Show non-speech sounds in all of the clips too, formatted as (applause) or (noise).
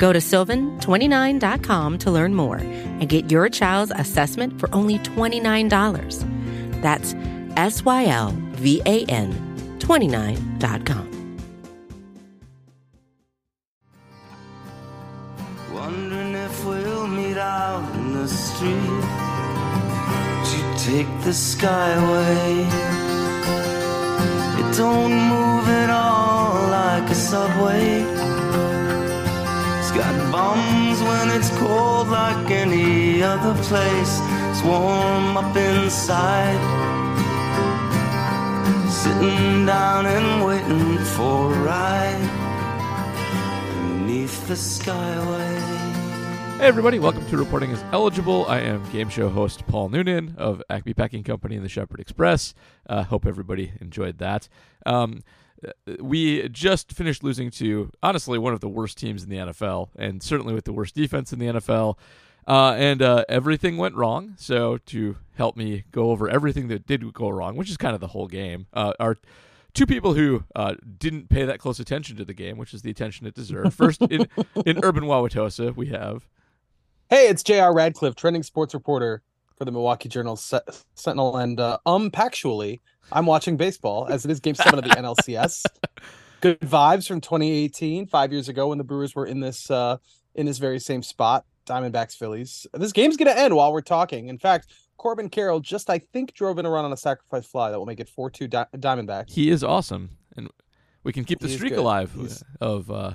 Go to sylvan29.com to learn more and get your child's assessment for only $29. That's S Y L V A N 29.com. Wondering if we'll meet out in the street. You take the skyway. It don't move at all like a subway. It's got bums when it's cold like any other place. It's warm up inside. Sitting down and waiting for a ride beneath the skyway. Hey everybody, welcome to Reporting as Eligible. I am game show host Paul Noonan of Acme Packing Company and the Shepherd Express. Uh, hope everybody enjoyed that. Um, we just finished losing to honestly one of the worst teams in the NFL, and certainly with the worst defense in the NFL. Uh, and uh, everything went wrong. So to help me go over everything that did go wrong, which is kind of the whole game, uh, are two people who uh, didn't pay that close attention to the game, which is the attention it deserved. First, (laughs) in, in Urban Wauwatosa, we have Hey, it's J.R. Radcliffe, trending sports reporter for the Milwaukee Journal Sentinel, and uh, um, factually, I'm watching baseball as it is Game Seven of the (laughs) NLCS. Good vibes from 2018, five years ago when the Brewers were in this uh, in this very same spot. Diamondbacks, Phillies. This game's gonna end while we're talking. In fact, Corbin Carroll just I think drove in a run on a sacrifice fly that will make it four two di- Diamondbacks. he is awesome, and we can keep the He streak good. alive He's- of uh,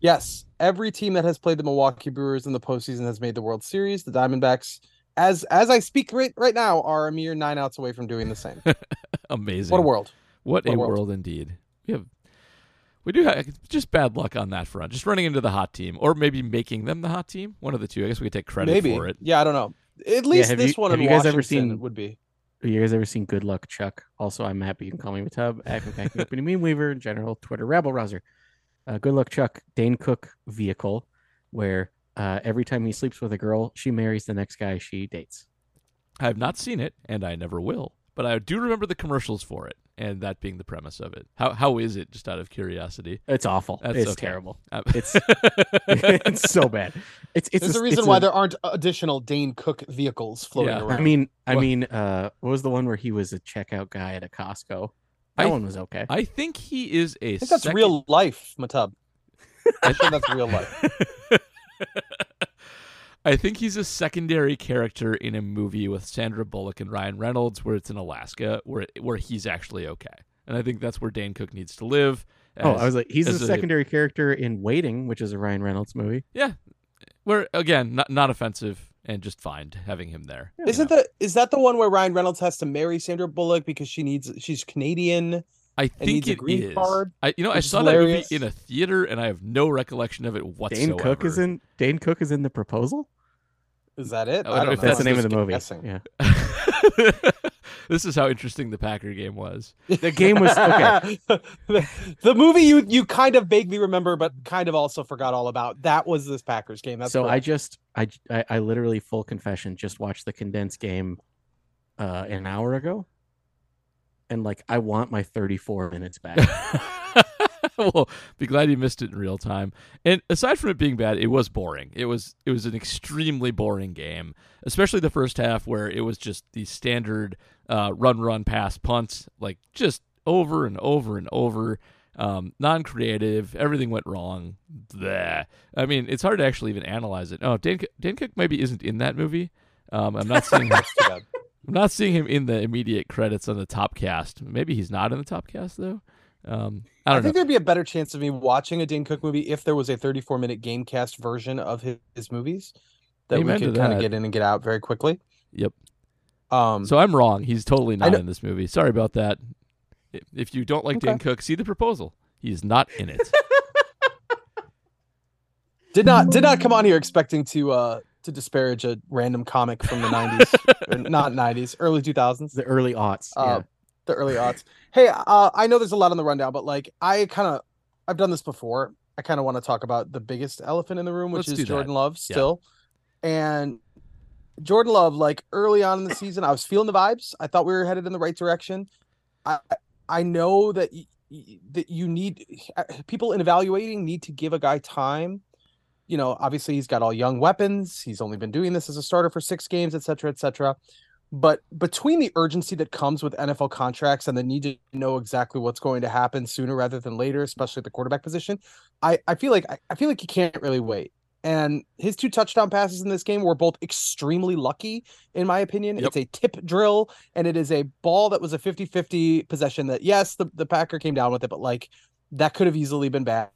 Yes, every team that has played the Milwaukee Brewers in the postseason has made the World Series. The Diamondbacks, as as I speak right right now, are a mere nine outs away from doing the same. (laughs) amazing. what a world! What, What a a world. world. indeed. We have we do have just bad luck on that front. Just running into the hot team, or maybe making them the hot team. One of the two. I guess we could take credit Maybe, for it. yeah, I don't know. At least have this you- one have in you guys ever seen- would be. Have you guys ever seen Good Luck Chuck? Also, I'm happy you can call me Matub, Acme Packing Company, Meme Weaver, General Twitter Rabble Rouser. Uh, Good Luck Chuck, Dane Cook vehicle, where uh, every time he sleeps with a girl, she marries the next guy she dates. I have not seen it, and I never will. But I do remember the commercials for it, and that being the premise of it. How how is it? Just out of curiosity. It's awful. That's it's okay. terrible. Uh, (laughs) It's it's (laughs) (laughs) so bad. It's it's There's a, a, reason it's why a- there aren't additional Dane Cook vehicles floating Yeah. around. I mean, I What- mean, uh, what was the one where he was a checkout guy at a Costco? That I- one was okay. I think he is a. I think that's second- real life, Matub. I think that's real life. (laughs) I think he's a secondary character in a movie with Sandra Bullock and Ryan Reynolds, where it's in Alaska, where where he's actually okay, and I think that's where Dane Cook needs to live. oh, I was like, he's a as a- secondary character in Waiting, which is a Ryan Reynolds movie. yeah, where again, not not offensive and just fine having him there. you Isn't know. that is that the one where Ryan Reynolds has to marry Sandra Bullock because she needs she's Canadian? I think needs a it green is. card, I you know I which is saw that movie in a theater and I have no recollection of it whatsoever. Dane Cook is in. Dane Cook is in the proposal. Is that it? I don't know if That's the name of the movie. guessing. Yeah, (laughs) this is how interesting the Packer game was. the game was okay. (laughs) the, the movie you you kind of vaguely remember, but kind of also forgot all about. That was this Packers game. That's so I just, I, I, I literally full confession, just watched the condensed game, uh, an hour ago, and like I want my 34 minutes back. (laughs) well, be glad you missed it in real time. And aside from it being bad, it was boring. It was it was an extremely boring game, especially the first half where it was just the standard uh, run, run, pass, punts, like just over and over and over. Um, non-creative. Everything went wrong. Bleh. I mean, it's hard to actually even analyze it. Oh, Dan, Dan Cook maybe isn't in that movie. Um, I'm not seeing. (laughs) That's too bad. I'm not seeing him in the immediate credits on the top cast. Maybe he's not in the top cast though. Um, I I, don't think know. there'd be a better chance of me watching a Dane Cook movie if there was a 34 minute gamecast version of his, his movies that Amen we could kind of get in and get out very quickly. Yep. Um, So I'm wrong. He's totally not in this movie. Sorry about that. If you don't like Okay. Cook, see the proposal. He's not in it. (laughs) did not did not come on (laughs) here expecting to uh to disparage a random comic from the (laughs) 90s, not 90s, early 2000s, The early aughts. uh, yeah. the early aughts. Hey, uh, I know there's a lot on the rundown, but like I kind of, I've done this before. I kind of want to talk about the biggest elephant in the room, which Let's is. Jordan Love Yeah. still. And Jordan Love, like early on in the (laughs) season, I was feeling the vibes. I thought we were headed in the right direction. I I know that y- y- that you need uh, people in evaluating need to give a guy time. You know, obviously he's got all young weapons. He's only been doing this as a starter for six games, et cetera, et cetera. But between the urgency that comes with NFL contracts and the need to know exactly what's going to happen sooner rather than later, especially at the quarterback position, I, I feel like I, I feel like you can't really wait. And his two touchdown passes in this game were both extremely lucky, in my opinion. Yep. It's a tip drill, and it is a ball that was a 50 50 possession that, yes, the, the Packer came down with it, but like that could have easily been bad.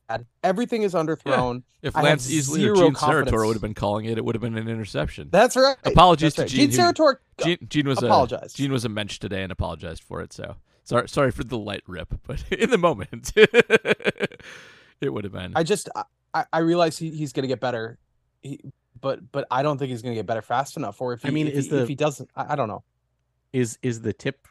Everything is underthrown. If I have Lance Easley or Gene confidence. Steratore would have been calling it, it would have been an interception. That's right. Apologies That's to right. Gene, Gene who- Steratore Gene, Gene was apologized. A, Gene was a mensch today and apologized for it. So sorry, sorry for the light rip, but (laughs) in the moment, (laughs) it would have been. I just I- I, I realize he, he's going to get better, he, but but I don't think he's going to get better fast enough. Or if he, I mean, if, is he, the- if he doesn't, I, I don't know. Is is the tip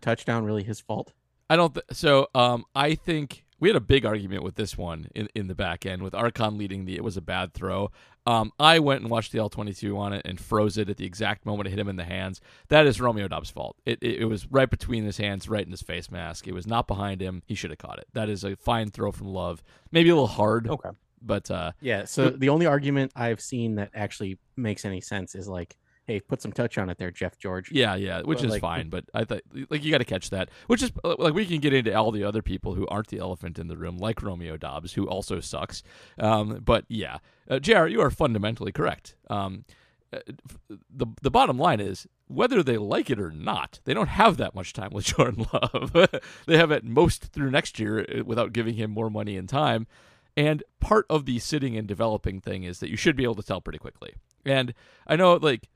touchdown really his fault? I don't. Th- so, um, I think we had a big argument with this one in, in the back end with Archon leading the. It was a bad throw. Um, I went and watched the All twenty two on it and froze it at the exact moment it hit him in the hands. That is Romeo Doubs' fault. It, it it was right between his hands, right in his face mask. It was not behind him. He should have caught it. That is a fine throw from Love. Maybe a little hard, Okay. but uh, Yeah. So the only argument I've seen that actually makes any sense is like, hey, put some touch on it there, Jeff George. Yeah, yeah, which But, is like- fine, but I thought like you got to catch that. Which is uh, like we can get into all the other people who aren't the elephant in the room, like Romeo Doubs, who also sucks. Um, but yeah, uh, Jr., you are fundamentally correct. Um, uh, the the bottom line is whether they like it or not, they don't have that much time with (laughs) Jordan Love. (laughs) they have at most through next year uh, without giving him more money and time. And part of the sitting and developing thing is that you should be able to tell pretty quickly. And I know, like,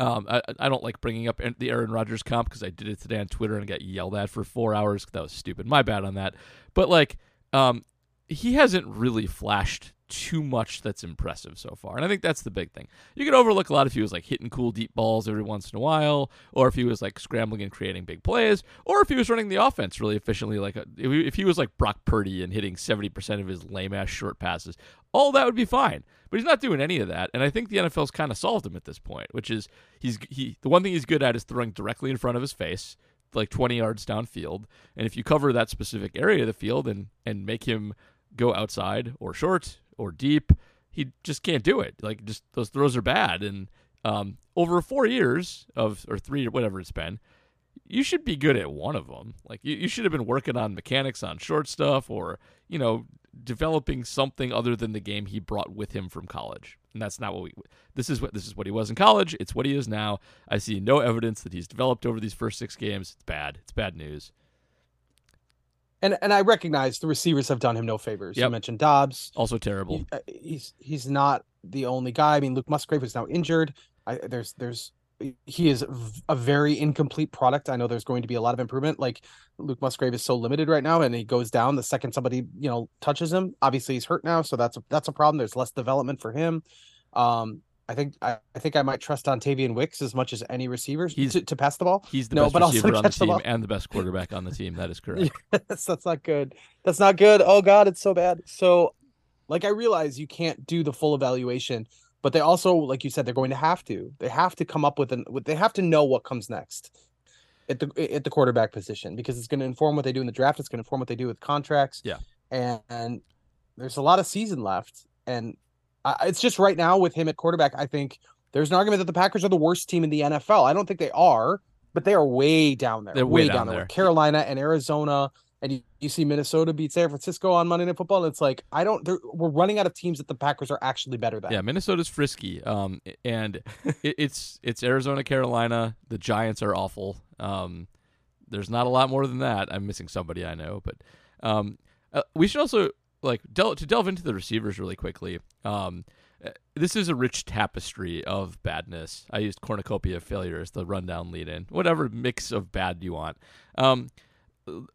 um, I, I don't like bringing up the Aaron Rodgers comp because I did it today on Twitter and got yelled at for four hours. That was stupid. My bad on that. But like, um, he hasn't really flashed too much that's impressive so far, and I think that's the big thing. You could overlook a lot if he was like hitting cool deep balls every once in a while, or if he was like scrambling and creating big plays, or if he was running the offense really efficiently. Like uh, a, if he- was like Brock Purdy and hitting seventy percent of his lame ass short passes, all that would be fine. But he's not doing any of that, and I think the NFL's kind of solved him at this point, which is he's he the one thing he's good at is throwing directly in front of his face, like twenty yards downfield, and if you cover that specific area of the field and and make him go outside or short or deep, he just can't do it. Like just those throws are bad, and um, over four years of or three or whatever it's been, you should be good at one of them. Like you, you should have been working on mechanics on short stuff or, you know, developing something other than the game he brought with him from college. And that's not what we this is what this is what he was in college. It's what he is now. I see no evidence that he's developed over these first six games. It's bad. It's bad news. And and I recognize the receivers have done him no favors. You mentioned Doubs. Also terrible. He- uh, he's he's not the only guy. I mean, Luke Musgrave is now injured. I, there's there's he is a very incomplete product. I know there's going to be a lot of improvement. Like Luke Musgrave is so limited right now, and he goes down the second somebody you know touches him. Obviously, he's hurt now, so that's a, that's a problem. There's less development for him. Um, I think I, I think I might trust Dontayvion Wicks as much as any receivers He's- to, to pass the ball. He's the No, best but also receiver on the catch the team and the best (laughs) quarterback on the team. That is correct. that's that's not good. That's not good. Oh God, it's so bad. So, like, I realize you can't do the full evaluation, but they also, like you said, they're going to have to. They have to come up with an. With, they have to know what comes next at the at the quarterback position because it's going to inform what they do in the draft. It's going to inform what they do with contracts. Yeah. and, and there's a lot of season left, and I, it's just right now with him at quarterback. I think there's an argument that the Packers are the worst team in the NFL. I don't think they are, but they are way down there. They're way down there. with Carolina and Arizona, and you, you see Minnesota beat San Francisco on Monday Night Football. And it's like I don't. We're running out of teams that the Packers are actually better than. Yeah, Minnesota's frisky, um, and (laughs) it, it's it's Arizona, Carolina. The Giants are awful. Um, there's not a lot more than that. I'm missing somebody I know, but um, uh, we should also like del- to delve into the receivers really quickly. Um, uh, this is a rich tapestry of badness. I used cornucopia of failure as the rundown lead in. Whatever mix of bad you want. Um,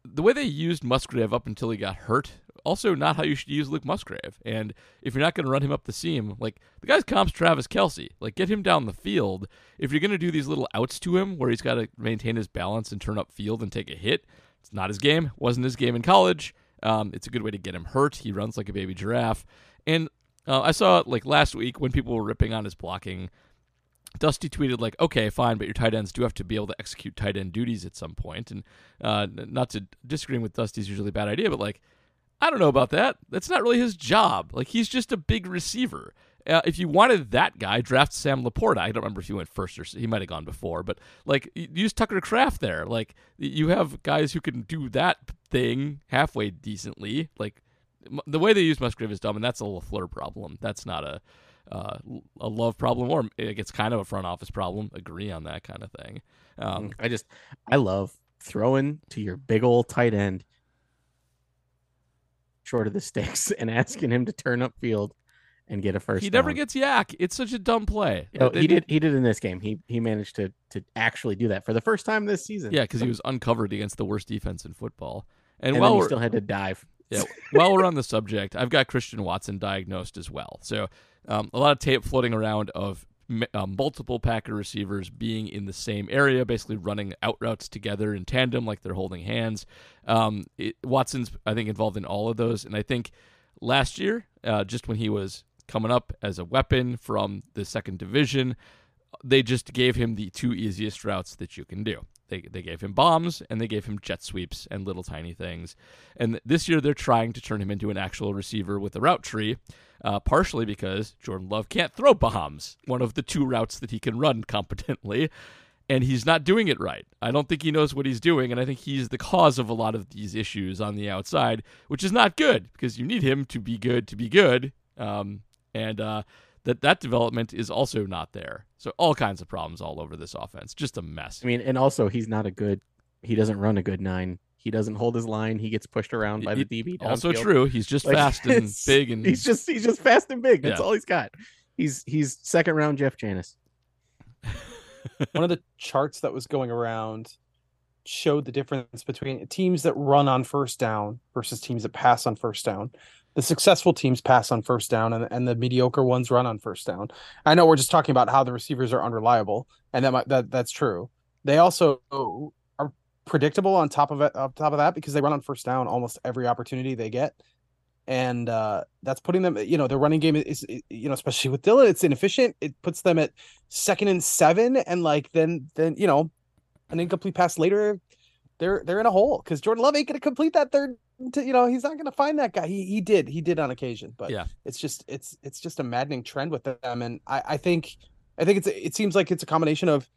the way they used Musgrave up until he got hurt also not how you should use Luke Musgrave. And if you're not going to run him up the seam, like the guy's comps Travis Kelce, like get him down the field. If you're going to do these little outs to him where he's got to maintain his balance and turn up field and take a hit, it's not his game. Wasn't his game in college. Um, it's a good way to get him hurt. He runs like a baby giraffe. And uh, I saw like last week when people were ripping on his blocking. Dusty tweeted like, "Okay, fine, but your tight ends do have to be able to execute tight end duties at some point." And uh, not to disagreeing with Dusty's usually a bad idea, but like, I don't know about that. That's not really his job. Like, he's just a big receiver. Uh, if you wanted that guy, draft Sam LaPorta. I don't remember if he went first or he might have gone before, but like, use Tucker Kraft there. Like, you have guys who can do that thing halfway decently. Like, the way they use Musgrave is dumb, and that's a LaFleur problem. That's not a uh, a love problem, or it's kind of a front office problem. Agree on that kind of thing. Um, I just I love throwing to your big old tight end short of the sticks (laughs) and asking him to turn up field and get a first. He down. never gets yak. It's such a dumb play. Oh, he did. He did in this game. He he managed to to actually do that for the first time this season. Yeah, because he was uncovered against the worst defense in football, and, and while he we're still had to dive. yeah, while we're on the subject, I've got Christian Watson diagnosed as well. So um, a lot of tape floating around of um, multiple Packer receivers being in the same area, basically running out routes together in tandem, like they're holding hands. Um, it, Watson's, I think, involved in all of those, and I think last year, uh, just when he was coming up as a weapon from the second division, they just gave him the two easiest routes that you can do. They, they gave him bombs and they gave him jet sweeps and little tiny things. And this year they're trying to turn him into an actual receiver with a route tree, uh, partially because Jordan Love can't throw bombs, one of the two routes that he can run (laughs) competently. And he's not doing it right. I don't think he knows what he's doing, and I think he's the cause of a lot of these issues on the outside, which is not good because you need him to be good to be good. Um, and uh, that that development is also not there. So all kinds of problems all over this offense. Just a mess. I mean, and also he's not a good. He doesn't run a good nine. He doesn't hold his line. He gets pushed around by the DB. Also downfield. true. He's just Like, fast and (laughs) big and He's just he's just fast and big. That's Yeah. all he's got. He's he's second round Jeff Janis. (laughs) one of the charts that was going around showed the difference between teams that run on first down versus teams that pass on first down. The successful teams pass on first down and, and the mediocre ones run on first down. I know we're just talking about how the receivers are unreliable, and that might, that that's true. They also are predictable on top of it on top of that because they run on first down almost every opportunity they get. And uh, that's putting them, you know, their running game is, you know, especially with Dillon, it's inefficient. It puts them at second and seven, and like then then you know, an incomplete pass later, they're they're in a hole because Jordan Love ain't gonna complete that third. To, you know, he's not gonna find that guy. He he did he did on occasion, but Yeah. it's just it's it's just a maddening trend with them, and I I think I think it's it seems like it's a combination of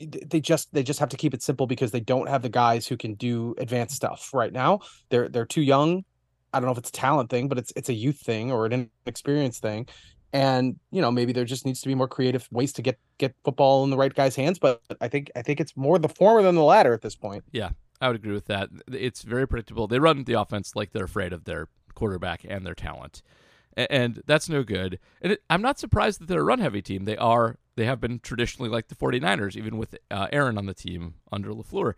eh, they just they just have to keep it simple because they don't have the guys who can do advanced stuff right now. They're they're too young. I don't know if it's a talent thing, but it's it's a youth thing or an experience thing. And you know, maybe there just needs to be more creative ways to get get football in the right guy's hands. But I think I think it's more the former than the latter at this point. I would agree with that. It's very predictable. They run the offense like they're afraid of their quarterback and their talent, and that's no good. And it, I'm not surprised that they're a run heavy team. They are. They have been traditionally like the 49ers, even with uh, Aaron on the team under LaFleur.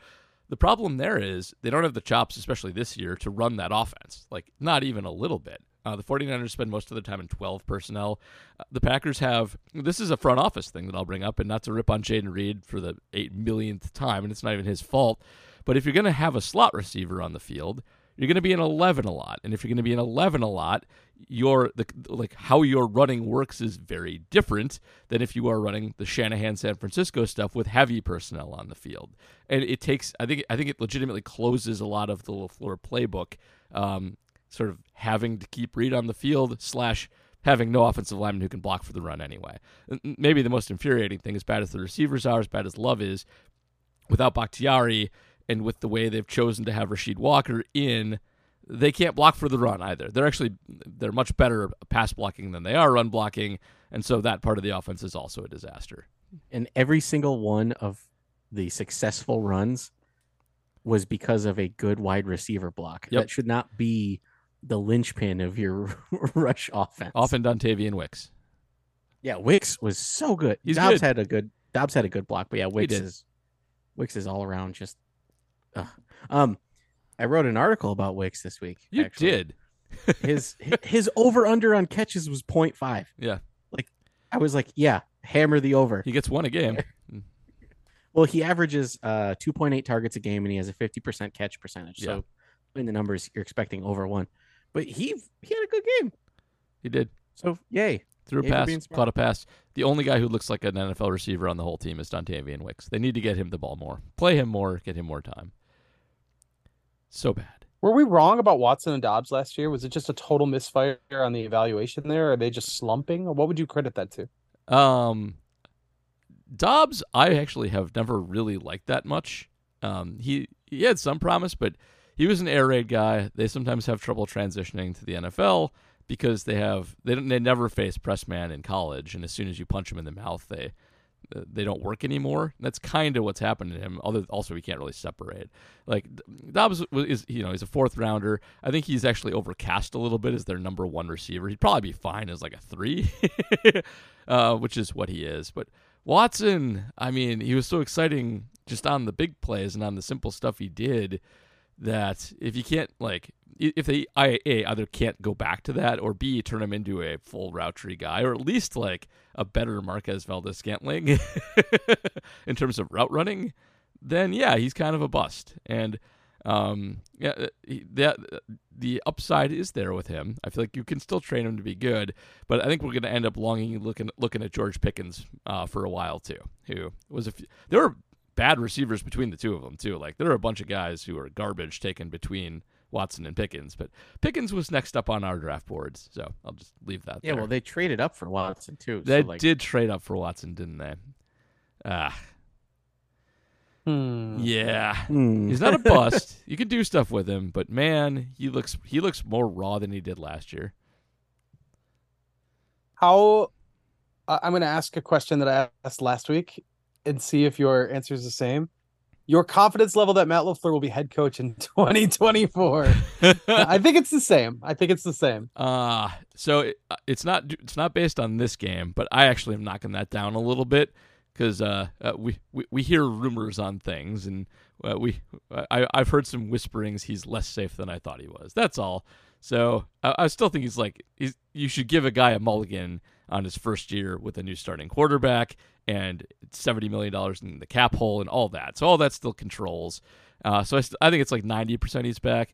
The problem there is they don't have the chops, especially this year, to run that offense. Like not even a little bit. Uh, the 49ers spend most of their time in 12 personnel. Uh, the Packers have this is a front office thing that I'll bring up, and not to rip on Jayden Reed for the eight millionth time, and it's not even his fault. But if you're going to have a slot receiver on the field, you're going to be an 11 a lot. And if you're going to be an 11 a lot, your the like how your running works is very different than if you are running the Shanahan San Francisco stuff with heavy personnel on the field. And it takes I think I think it legitimately closes a lot of the LaFleur playbook um, sort of having to keep Reed on the field slash having no offensive lineman who can block for the run anyway. Maybe the most infuriating thing, as bad as the receivers are, as bad as Love is, without Bakhtiari and with the way they've chosen to have Rasheed Walker in, they can't block for the run either. They're actually they're much better pass blocking than they are run blocking, and so that part of the offense is also a disaster. And every single one of the successful runs was because of a good wide receiver block. Yep. That should not be the linchpin of your (laughs) rush offense. Often Dontayvion Wicks. Yeah, Wicks was so good. He's Doubs good. had a good Doubs had a good block, but yeah, Wicks is Wicks is all around just ugh. um I wrote an article about Wicks this week. You actually. did. (laughs) his his over under on catches was 0.5. Yeah. Like I was like, yeah, hammer the over. He gets one a game. (laughs) Well, he averages uh 2.8 targets a game and he has a 50% catch percentage. Yeah. So in the numbers you're expecting over one. But he he had a good game. He did. So, yay. Threw a pass, caught a pass. The only guy who looks like an NFL receiver on the whole team is Dontayvion Wicks. They need to get him the ball more, play him more, get him more time. So bad. Were we wrong about Watson and Doubs last year? Was it just a total misfire on the evaluation there? Are they just slumping? What would you credit that to? Um, Doubs, I actually have never really liked that much. Um, he he had some promise, but he was an air raid guy. They sometimes have trouble transitioning to the NFL because they have they don't, they never face press man in college, and as soon as you punch them in the mouth, they they don't work anymore. That's kind of what's happened to him. Other also, he can't really separate. Like Doubs is, you know, he's a fourth rounder. I think he's actually overcast a little bit as their number one receiver. He'd probably be fine as like a three, (laughs) uh, which is what he is. But Watson, I mean, he was so exciting just on the big plays and on the simple stuff he did that if you can't like if they I a either can't go back to that or b turn him into a full route tree guy or at least like a better Marquez Valdes-Scantling (laughs) in terms of route running, then yeah, he's kind of a bust. And um, yeah, uh, that the upside is there with him. I feel like you can still train him to be good, but I think we're going to end up longing looking looking at George Pickens uh, for a while too. Who was a few, there were bad receivers between the two of them too. Like there are a bunch of guys who are garbage taken between Watson and Pickens, but Pickens was next up on our draft boards, so I'll just leave that. Yeah, there. well, they traded up for Watson too. They so, like, did trade up for Watson, didn't they? Ah, Hmm. yeah. hmm. He's not a bust. (laughs) you can do stuff with him, but man, he looks he looks more raw than he did last year. How I- I'm going to ask a question that I asked last week and see if your answer is the same. Your confidence level that Matt LaFleur will be head coach in (laughs) 2024. I think it's the same. I think it's the same. (laughs) Uh so it, uh, it's not it's not based on this game, but I actually am knocking that down a little bit because uh, uh, we, we we hear rumors on things, and uh, we I I've heard some whisperings he's less safe than I thought he was. That's all. So I, I still think he's like he's you should give a guy a mulligan on his first year with a new starting quarterback and seventy million dollars in the cap hole and all that. So all that still controls. Uh, so I, st- I think it's like ninety percent he's back.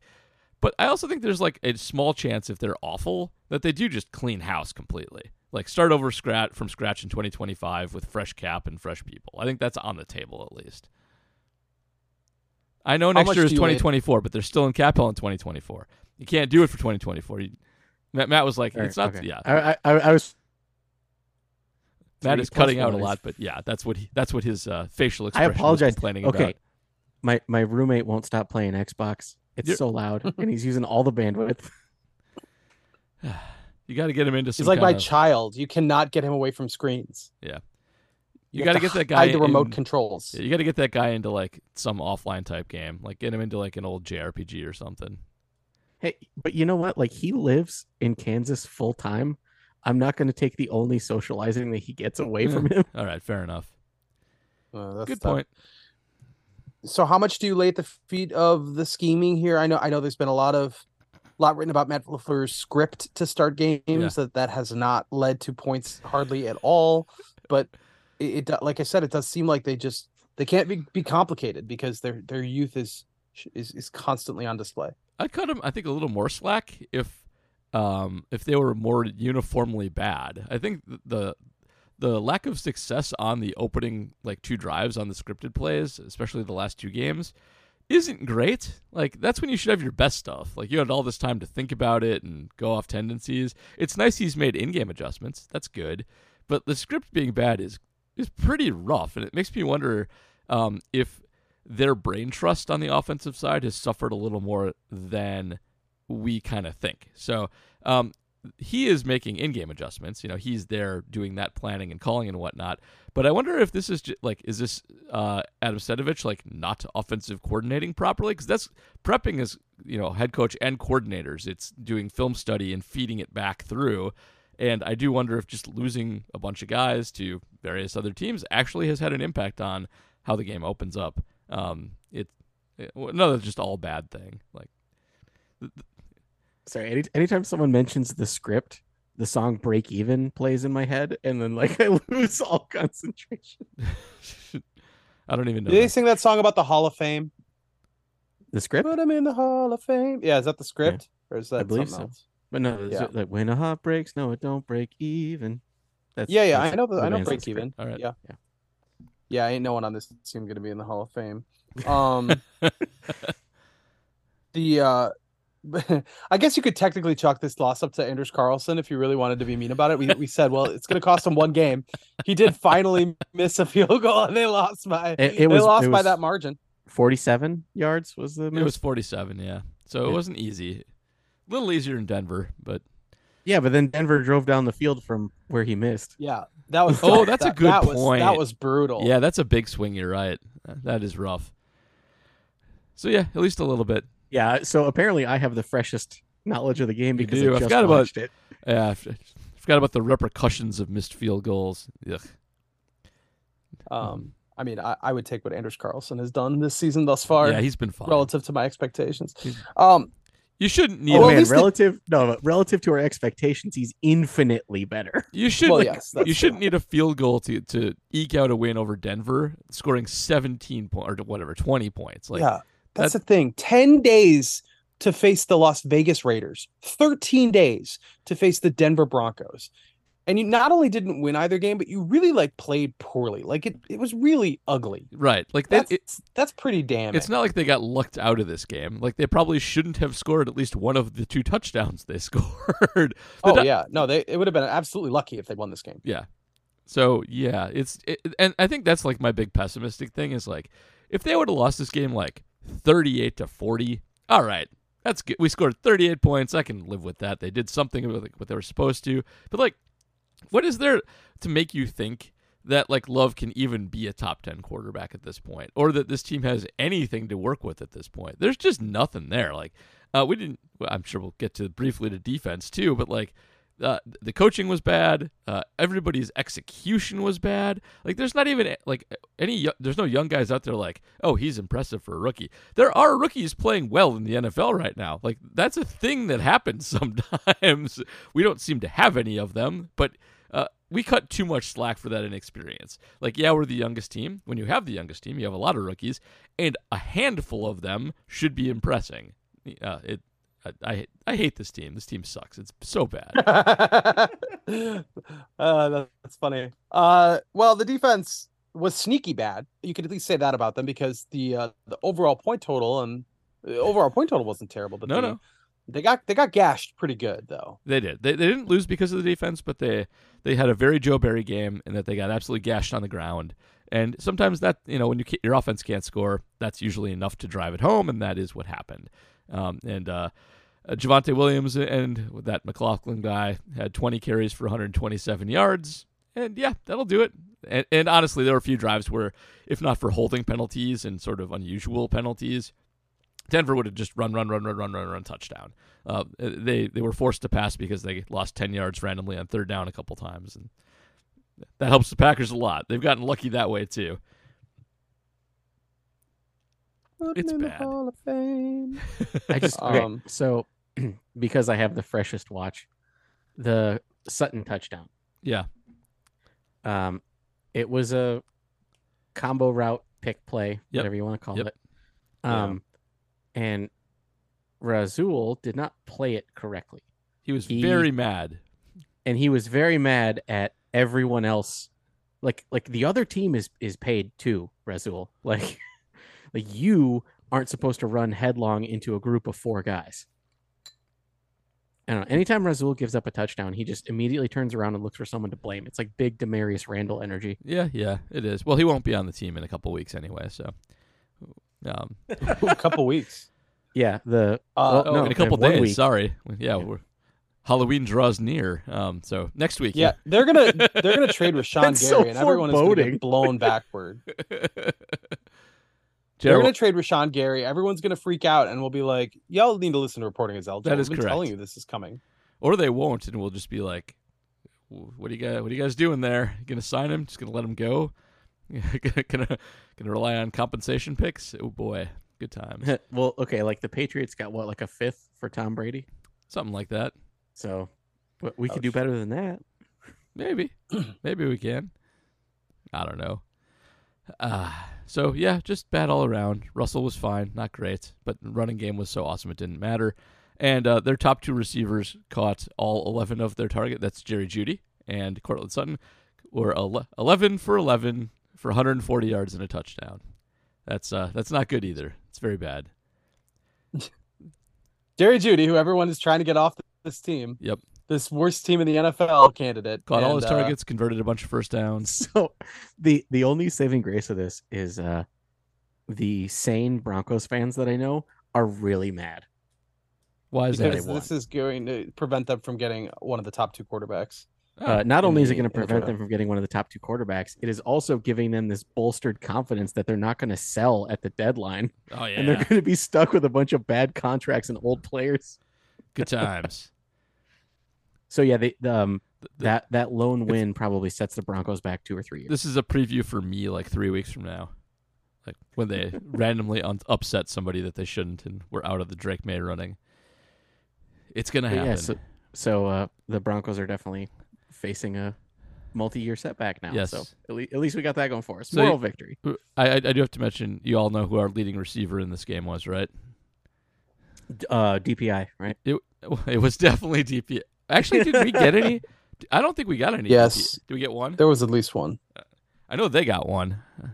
But I also think there's like a small chance if they're awful that they do just clean house completely. Like start over scratch from scratch in 2025 with fresh cap and fresh people. I think that's on the table at least. I know next year is do you weigh- 2024, but they're still in cap hell in 2024. You can't do it for 2024. You, Matt, Matt was like, right, it's not. okay. Yeah, I, I, I was. Matt three is plus cutting out a lot, but yeah, that's what he. That's what his uh, facial I expression. was apologize. Complaining Okay, about. my my roommate won't stop playing Xbox. It's You're- so loud, (laughs) and he's using all the bandwidth. (laughs) You got to get him into some. He's like my of- child. You cannot get him away from screens. Yeah, you, have got to to get that guy hide the remote in- controls. Yeah, you got to get that guy into like some offline type game, like get him into like an old JRPG or something. Hey, but you know what? Like he lives in Kansas full time. I'm not going to take the only socializing that he gets away from him. All right, fair enough. That's Good tough. point. So how much do you lay at the feet of the scheming here? I know I know there's been a lot of lot written about Matt LaFleur's script to start games that that has not led to points hardly at all, but it, it like I said it does seem like they just they can't be, be complicated because their their youth is is is constantly on display. I'd cut him. I think a little more slack if, um, if they were more uniformly bad. I think the the lack of success on the opening like two drives on the scripted plays, especially the last two games, isn't great. Like that's when you should have your best stuff. Like you had all this time to think about it and go off tendencies. It's nice he's made in-game adjustments. That's good, but the script being bad is is pretty rough, and it makes me wonder um, if their brain trust on the offensive side has suffered a little more than we kind of think. So um, he is making in-game adjustments. You know, he's there doing that planning and calling and whatnot. But I wonder if this is ju- like, is this uh, Adam Stenavich like not offensive coordinating properly? Because that's prepping as you know head coach and coordinators. It's doing film study and feeding it back through. And I do wonder if just losing a bunch of guys to various other teams actually has had an impact on how the game opens up. Um, it, it another just all bad thing. Like Sorry, any, anytime someone mentions the script, the song "Break Even" plays in my head, and then like (laughs) I lose all concentration. (laughs) I don't even know. Did they that. sing that song about the Hall of Fame? The script, Put him in the Hall of Fame. Yeah, is that the script or is that I believe something so. else? but no, it's Yeah. like when a heart breaks, no, it don't break even. That's Yeah, yeah, that's I know. The, I know. Break even. All right. Yeah, Yeah. yeah. Ain't no one on this team gonna be in the Hall of Fame. Um, (laughs) the uh, (laughs) I guess you could technically chalk this loss up to Anders Carlson if you really wanted to be mean about it. We we said, well, it's gonna cost him one game. He did finally (laughs) miss a field goal, and they lost by It- it they was- lost it by was- that margin. Forty-seven yards was the It was 47, yeah. So it Yeah. wasn't easy. A little easier in Denver, but yeah, but then Denver drove down the field from where he missed. Yeah, that was. (laughs) Oh, that's a good that was- point. that was brutal. yeah, that's a big swing. You're right. That is rough. So yeah, at least a little bit. Yeah, so apparently I have the freshest knowledge of the game You because do. I I just forgot about- it. Yeah, I f- forgot about the repercussions of missed field goals. Ugh. Um, I mean, I, I would take what Anders Carlson has done this season thus far, yeah, he's been fine. relative to my expectations. Um, You shouldn't need. Oh Well, man, least it- relative no, but relative to our expectations, he's infinitely better. (laughs) You should. well, yes, you true. shouldn't need a field goal to to eke out a win over Denver, scoring 17 points or whatever, 20 points. Like, yeah, that's the thing. Ten days to face the Las Vegas Raiders. Thirteen days to face the Denver Broncos. And you not only didn't win either game, but you really like played poorly. Like it, it was really ugly. right? Like that. That's It, that's pretty damn. it's not like they got lucked out of this game. Like they probably shouldn't have scored at least one of the two touchdowns they (laughs) scored. Oh yeah, no, they it would have been absolutely lucky if they won this game. Yeah. So yeah, it's it, and I think that's like my big pessimistic thing is like if they would have lost this game like 38 to 40, all right. That's good. We scored 38 points. I can live with that. They did something with like, what they were supposed to. But like what is there to make you think that like Love can even be a top 10 quarterback at this point or that this team has anything to work with at this point? There's just nothing there. Like uh, we didn't well, I'm sure we'll get to briefly to defense too, but like uh, the coaching was bad. Uh, everybody's execution was bad. Like, there's not even like any. There's no young guys out there like, oh, he's impressive for a rookie. There are rookies playing well in the NFL right now. Like, that's a thing that happens (laughs) sometimes. we don't seem to have any of them, but uh, we cut too much slack for that inexperience. Like, yeah, we're the youngest team. When you have the youngest team, you have a lot of rookies, and a handful of them should be impressing. Uh, it. I, I I hate this team. This team sucks. It's so bad. (laughs) uh, that's funny. Uh, well, the defense was sneaky bad. You could at least say that about them because the uh, the overall point total and the overall point total wasn't terrible, but No, they, no. they got they got gashed pretty good though. They did. They, they didn't lose because of the defense, but they they had a very Joe Barry game in that they got absolutely gashed on the ground. And sometimes that you know when you your offense can't score, that's usually enough to drive it home, and that is what happened. Um, and uh, uh, Javonte Williams and that McLaughlin guy had 20 carries for 127 yards, and yeah, that'll do it. And, and honestly, there were a few drives where, if not for holding penalties and sort of unusual penalties, Denver would have just run, run, run, run, run, run, run, touchdown. Uh, they they were forced to pass because they lost ten yards randomly on third down a couple times, and that helps the Packers a lot. They've gotten lucky that way too. Put 'em It's in the bad. Hall of Fame. (laughs) I just okay, Um, so (clears throat) because I have the freshest watch, the Sutton touchdown. Yeah, Um, it was a combo route pick play, Yep. whatever you want to call Yep. it. Um, and Rasul did not play it correctly, he was He- very mad. and he was very mad at everyone else. Like, like the other team is is paid too, Rasul. (laughs) Like, like you aren't supposed to run headlong into a group of four guys. I don't know. Anytime Rasul gives up a touchdown, he just immediately turns around and looks for someone to blame. It's like big Damarious Randall energy. Yeah, yeah, it is. Well, he won't be on the team in a couple weeks anyway, so. Um, (laughs) a couple weeks. Yeah, the Uh, Well, oh, no, in a couple days. week. Sorry. Yeah, we're Halloween draws near. Um, so next week. Yeah, they're gonna they're gonna trade with (laughs) Sean Gary, so and everyone is gonna get blown backward. (laughs) They're Gerald, gonna trade with Sean Gary. Everyone's gonna freak out, and we'll be like, "Y'all need to listen to reporting as eligible." That is We've been correct. telling you this is coming. or they won't, and we'll just be like, "What do you guys? What are you guys doing there? You gonna sign him? Just gonna let him go? (laughs) gonna gonna gonna rely on compensation picks? Oh boy, good times. (laughs) well, okay, like the Patriots got what, like a fifth for Tom Brady? something like that. So, but we Oh, could do better than that. Maybe, (clears throat) maybe we can. I don't know. Uh, so yeah, just bad all around. Russell was fine, not great, but running game was so awesome it didn't matter. And uh, their top two receivers caught all 11 of their target. That's Jerry Jeudy and Courtland Sutton, were ele- 11 for 11 for 140 yards and a touchdown. That's uh, that's not good either. It's very bad. (laughs) Jerry Jeudy, who everyone is trying to get off this team. Yep. This worst team in the NFL candidate. Caught all and, his uh, targets, converted a bunch of first downs. (laughs) So, the the only saving grace of this is uh, the sane Broncos fans that I know are really mad. Why is that? because this is going to prevent them from getting one of the top two quarterbacks. Uh, not only is it going to prevent them from getting one of the top two quarterbacks, it is also giving them this bolstered confidence that they're not going to sell at the deadline, oh yeah, and they're going to be stuck with a bunch of bad contracts and old players. good times. (laughs) So yeah, they the, um that that lone win probably sets the Broncos back two or three years. This is a preview for me like three weeks from now. Like when they (laughs) randomly un- upset somebody that they shouldn't and we're out of the Drake Maye running. It's going to happen. yeah, so so uh, the Broncos are definitely facing a multi-year setback now. Yes. So at, le- at least we got that going for us. So Moral you- victory. I, I, I do have to mention, you all know who our leading receiver in this game was, right? Uh, DPI, right? It, (laughs) it was definitely DP. Actually, did we get any? (laughs) I don't think we got any. Yes. DP. Did we get one? There was at least one. I know they got one. (laughs)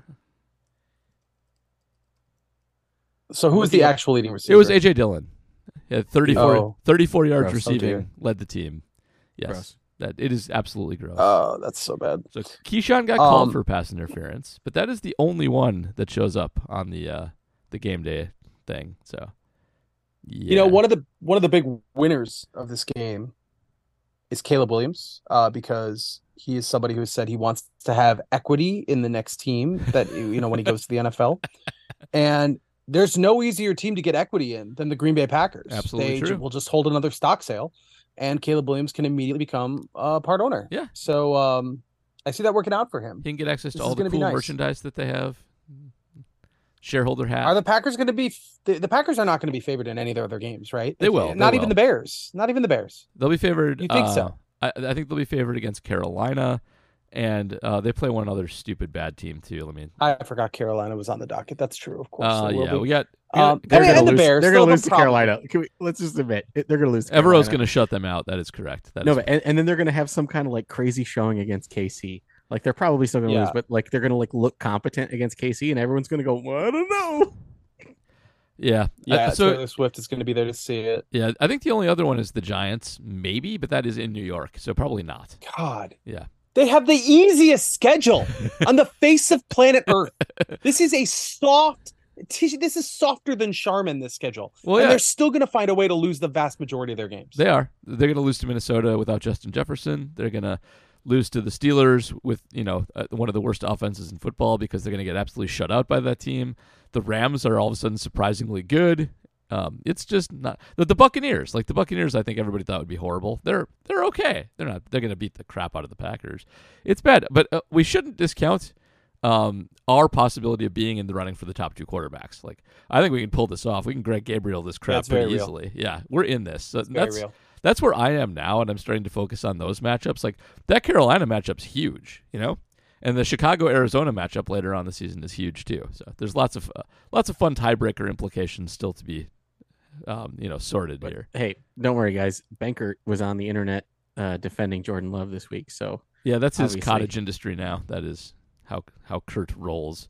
So who was Looking the actual leading receiver? It was AJ Dillon. Yeah, 34, Oh. 34 yards Gross. Receiving, dear. led the team. Yes. Gross. That it is absolutely gross. Oh, that's so bad. So Keisean got called Um, for pass interference, but that is the only one that shows up on the uh, the game day thing. So, yeah. You know, one of the one of the big winners of this game is Caleb Williams, uh, because he is somebody who said he wants to have equity in the next team that you know when he goes to the NFL, (laughs) and there's no easier team to get equity in than the Green Bay Packers. Absolutely they true. will just hold another stock sale, and Caleb Williams can immediately become a part owner. Yeah. So um, I see that working out for him. he can get access this to all the cool nice. merchandise that they have. Shareholder hat. Are the Packers going to be? The, the Packers are not going to be favored in any of their other games, right? They will, they Not will. even the Bears. Not even the Bears. They'll be favored. You think uh, so? I, I think they'll be favored against Carolina, and uh, they play one other stupid bad team too. I mean, I forgot Carolina was on the docket. That's true, of course. Uh, they will yeah, be. we got. we Um, got- I mean, gonna and the lose, Bears They're going to lose to. Carolina. Can we, let's just admit they're going to lose. To Evero's going to shut them out. That is correct. That No, is but and, and then they're going to have some kind of like crazy showing against KC. Like they're probably still going to Yeah. lose, but like they're going to like look competent against KC, and everyone's going to go, well, I don't know. yeah. Yeah, Uh, so so Taylor Swift is going to be there to see it. yeah, I think the only other one is the Giants, maybe, but that is in New York, so probably not. God, Yeah. they have the easiest schedule (laughs) on the face of planet Earth. (laughs) This is a soft. This is softer than Charmin. This schedule, Well, and yeah. they're still going to find a way to lose the vast majority of their games. They are. They're going to lose to Minnesota without Justin Jefferson. They're going to lose to the Steelers with you know uh, one of the worst offenses in football because they're going to get absolutely shut out by that team. The Rams are all of a sudden surprisingly good. Um, it's just not the, the Buccaneers. Like the Buccaneers, I think everybody thought would be horrible. They're they're okay. They're not. They're going to beat the crap out of the Packers. It's bad, but uh, we shouldn't discount um, our possibility of being in the running for the top two quarterbacks. Like I think we can pull this off. We can Greg Gabriel this crap That's pretty real. easily. Yeah, we're in this. So that's real. That's where I am now, and I'm starting to focus on those matchups. Like that Carolina matchup's huge, you know, and the Chicago Arizona matchup later on the season is huge too. So there's lots of uh, lots of fun tiebreaker implications still to be, um, you know, sorted But here. hey, don't worry, guys. Benkert was on the internet uh, defending Jordan Love this week, so Yeah, that's his obviously. cottage industry now. That is how how Kurt rolls.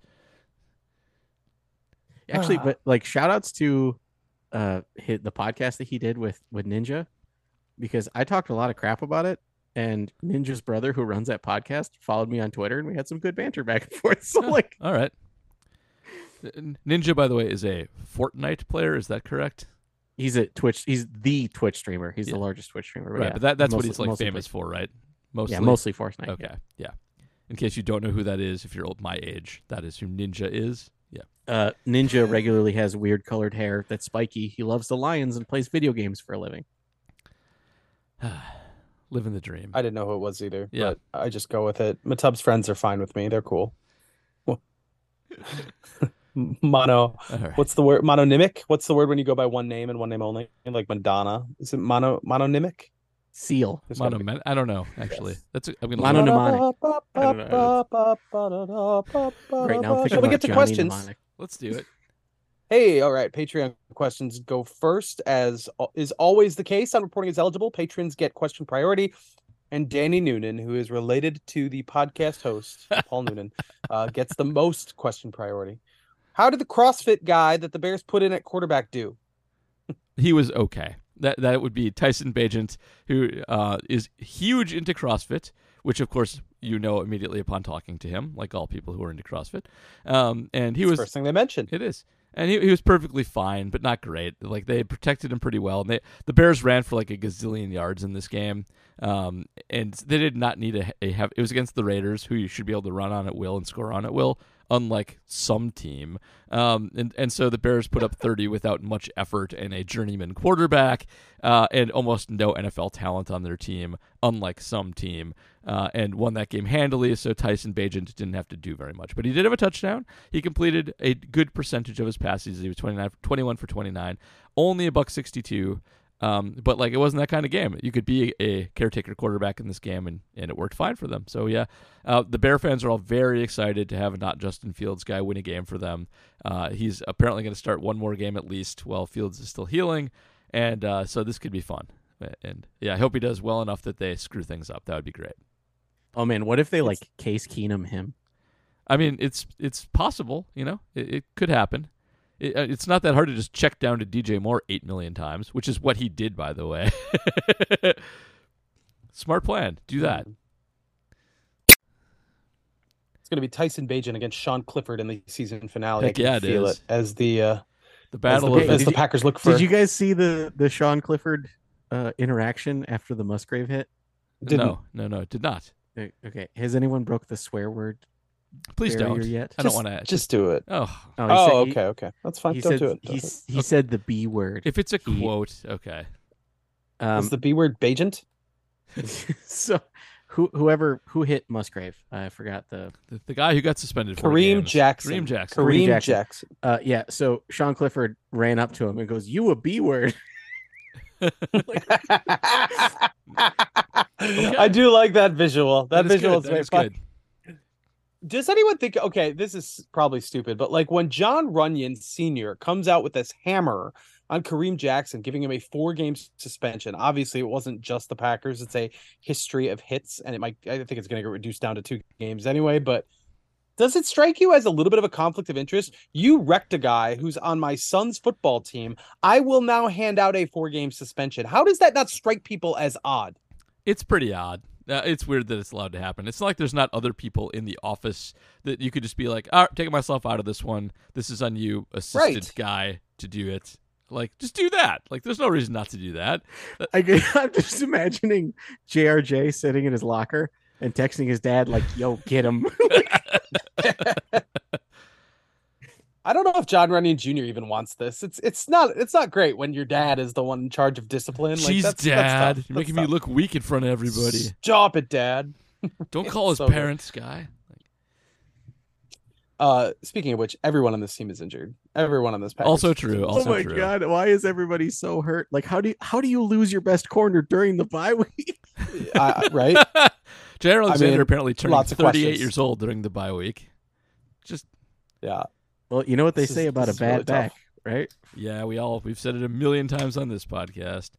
actually, Ah. but like shout outs to uh hit the podcast that he did with with Ninja because I talked a lot of crap about it. And Ninja's brother, who runs that podcast, followed me on Twitter, and we had some good banter back and forth. (laughs) So, like, all right. Ninja, by the way, is a Fortnite player. Is that correct? he's a Twitch. He's the Twitch streamer. He's Yeah. the largest Twitch streamer. Right, yeah, but that, that's what he's like famous Twitch. for, right? Mostly. Yeah, mostly Fortnite. Okay, yeah. In case you don't know who that is, if you're old my age, that is who Ninja is. Yeah. Uh, Ninja regularly has weird colored hair that's spiky. He loves the Lions and plays video games for a living. (sighs) Living the dream. I didn't know who it was either. Yeah. but I just go with it. Matub's friends are fine with me. They're cool. (laughs) Mono. All right. What's the word? Mononymic. What's the word when you go by one name and one name only? Like Madonna. Is it mono mononymic? Seal. There's gotta be- Monomen- I don't know actually. That's a, I'm gonna Mono- Right now, I'm thinking Shall we get to Johnny questions? Mnemonic. Let's do it. Hey, all right. Patreon questions go first, as is always the case. On Reporting as Eligible. Patrons get question priority. And Danny Noonan, who is related to the podcast host, (laughs) Paul Noonan, uh, gets the most question priority. How did the CrossFit guy that the Bears put in at quarterback do? he was okay. That that would be Tyson Bagent, who uh, is huge into CrossFit, which of course you know immediately upon talking to him, like all people who are into CrossFit. Um, and he It's the was first thing they mentioned. It is. And he, he was perfectly fine, but not great. Like they protected him pretty well. And they the Bears ran for like a gazillion yards in this game, um, and they did not need a, a have. It was against the Raiders, who you should be able to run on at will and score on at will, unlike some team. Um, and and so the Bears put up (laughs) thirty without much effort and a journeyman quarterback, uh, and almost no NFL talent on their team, unlike some team uh, and won that game handily. So Tyson Bagent didn't have to do very much, but he did have a touchdown. He completed a good percentage of his passes. He was 29, 21 for 29, only a buck 62. Um, but like it wasn't that kind of game. You could be a caretaker quarterback in this game, and, and it worked fine for them. So yeah, uh, the Bear fans are all very excited to have a not Justin Fields guy win a game for them. Uh, he's apparently going to start one more game at least while Fields is still healing, and uh, so this could be fun. And yeah, I hope he does well enough that they screw things up. That would be great. Oh man, what if they like Case Keenum him? I mean, it's it's possible, you know, it, it could happen. It, uh, it's not that hard to just check down to DJ Moore eight million times, which is what he did, by the way. (laughs) Smart plan. Do that. It's going to be Tyson Bagent against Sean Clifford in the season finale. Heck I can yeah, it feel is. it as the uh, The as battle the, of as Did the you- Packers look for. Did you guys see the the Sean Clifford uh, interaction after the Musgrave hit? Didn't. no, no, no, it did not. Okay, has anyone broke the swear word Please don't. yet? I Just- don't want to. Just do it. oh, he Oh, said- he- okay, okay, that's fine. He Don't said do it. he Don't do s- he said the B word. if it's a He- quote, okay. Um, Is the B word Bagent? (laughs) so who whoever who hit Musgrave? I forgot the The, the guy who got suspended. four Kareem games. Jackson. Kareem Jackson. Kareem Kareem Jackson. Jackson. uh yeah. So Sean Clifford ran up to him and goes, "You a B word." (laughs) (laughs) I do like that visual. That visual good. is That very is fun. good. Does anyone think? Okay, this is probably stupid, but like when Jon Runyan Sr. comes out with this hammer on Kareem Jackson, giving him a four-game suspension. Obviously, it wasn't just the Packers; it's a history of hits, and it might. I think it's going to get reduced down to two games anyway. But does it strike you as a little bit of a conflict of interest? You wrecked a guy who's on my son's football team. I will now hand out a four-game suspension. How does that not strike people as odd? It's pretty odd. Uh, it's weird that it's allowed to happen. It's not like there's not other people in the office that you could just be like, "All right, taking myself out of this one. This is on you, assistant Right. guy, to do it." Like, just do that. Like, there's no reason not to do that. (laughs) I, I'm just imagining JRJ sitting in his locker and texting his dad like, "Yo, get him." (laughs) (laughs) I don't know if Jon Runyan Jr. even wants this. It's it's not it's not great when your dad is the one in charge of discipline. Like, Jeez, that's, Dad, that's you're That's making me look weak in front of everybody. Stop it, Dad. (laughs) Don't call his so good. parents, guy. Uh, speaking of which, everyone on this team is injured. Everyone on this package. Also true. oh my true. god, why is everybody so hurt? Like, how do you, how do you lose your best corner during the bye week? (laughs) uh, right? (laughs) Jaire Alexander mean, apparently turned 38 questions. years old during the bye week. Just Yeah. Well, you know what they This is- say about a this is really bad back, tough. right? yeah, we all we've said it a million times on this podcast.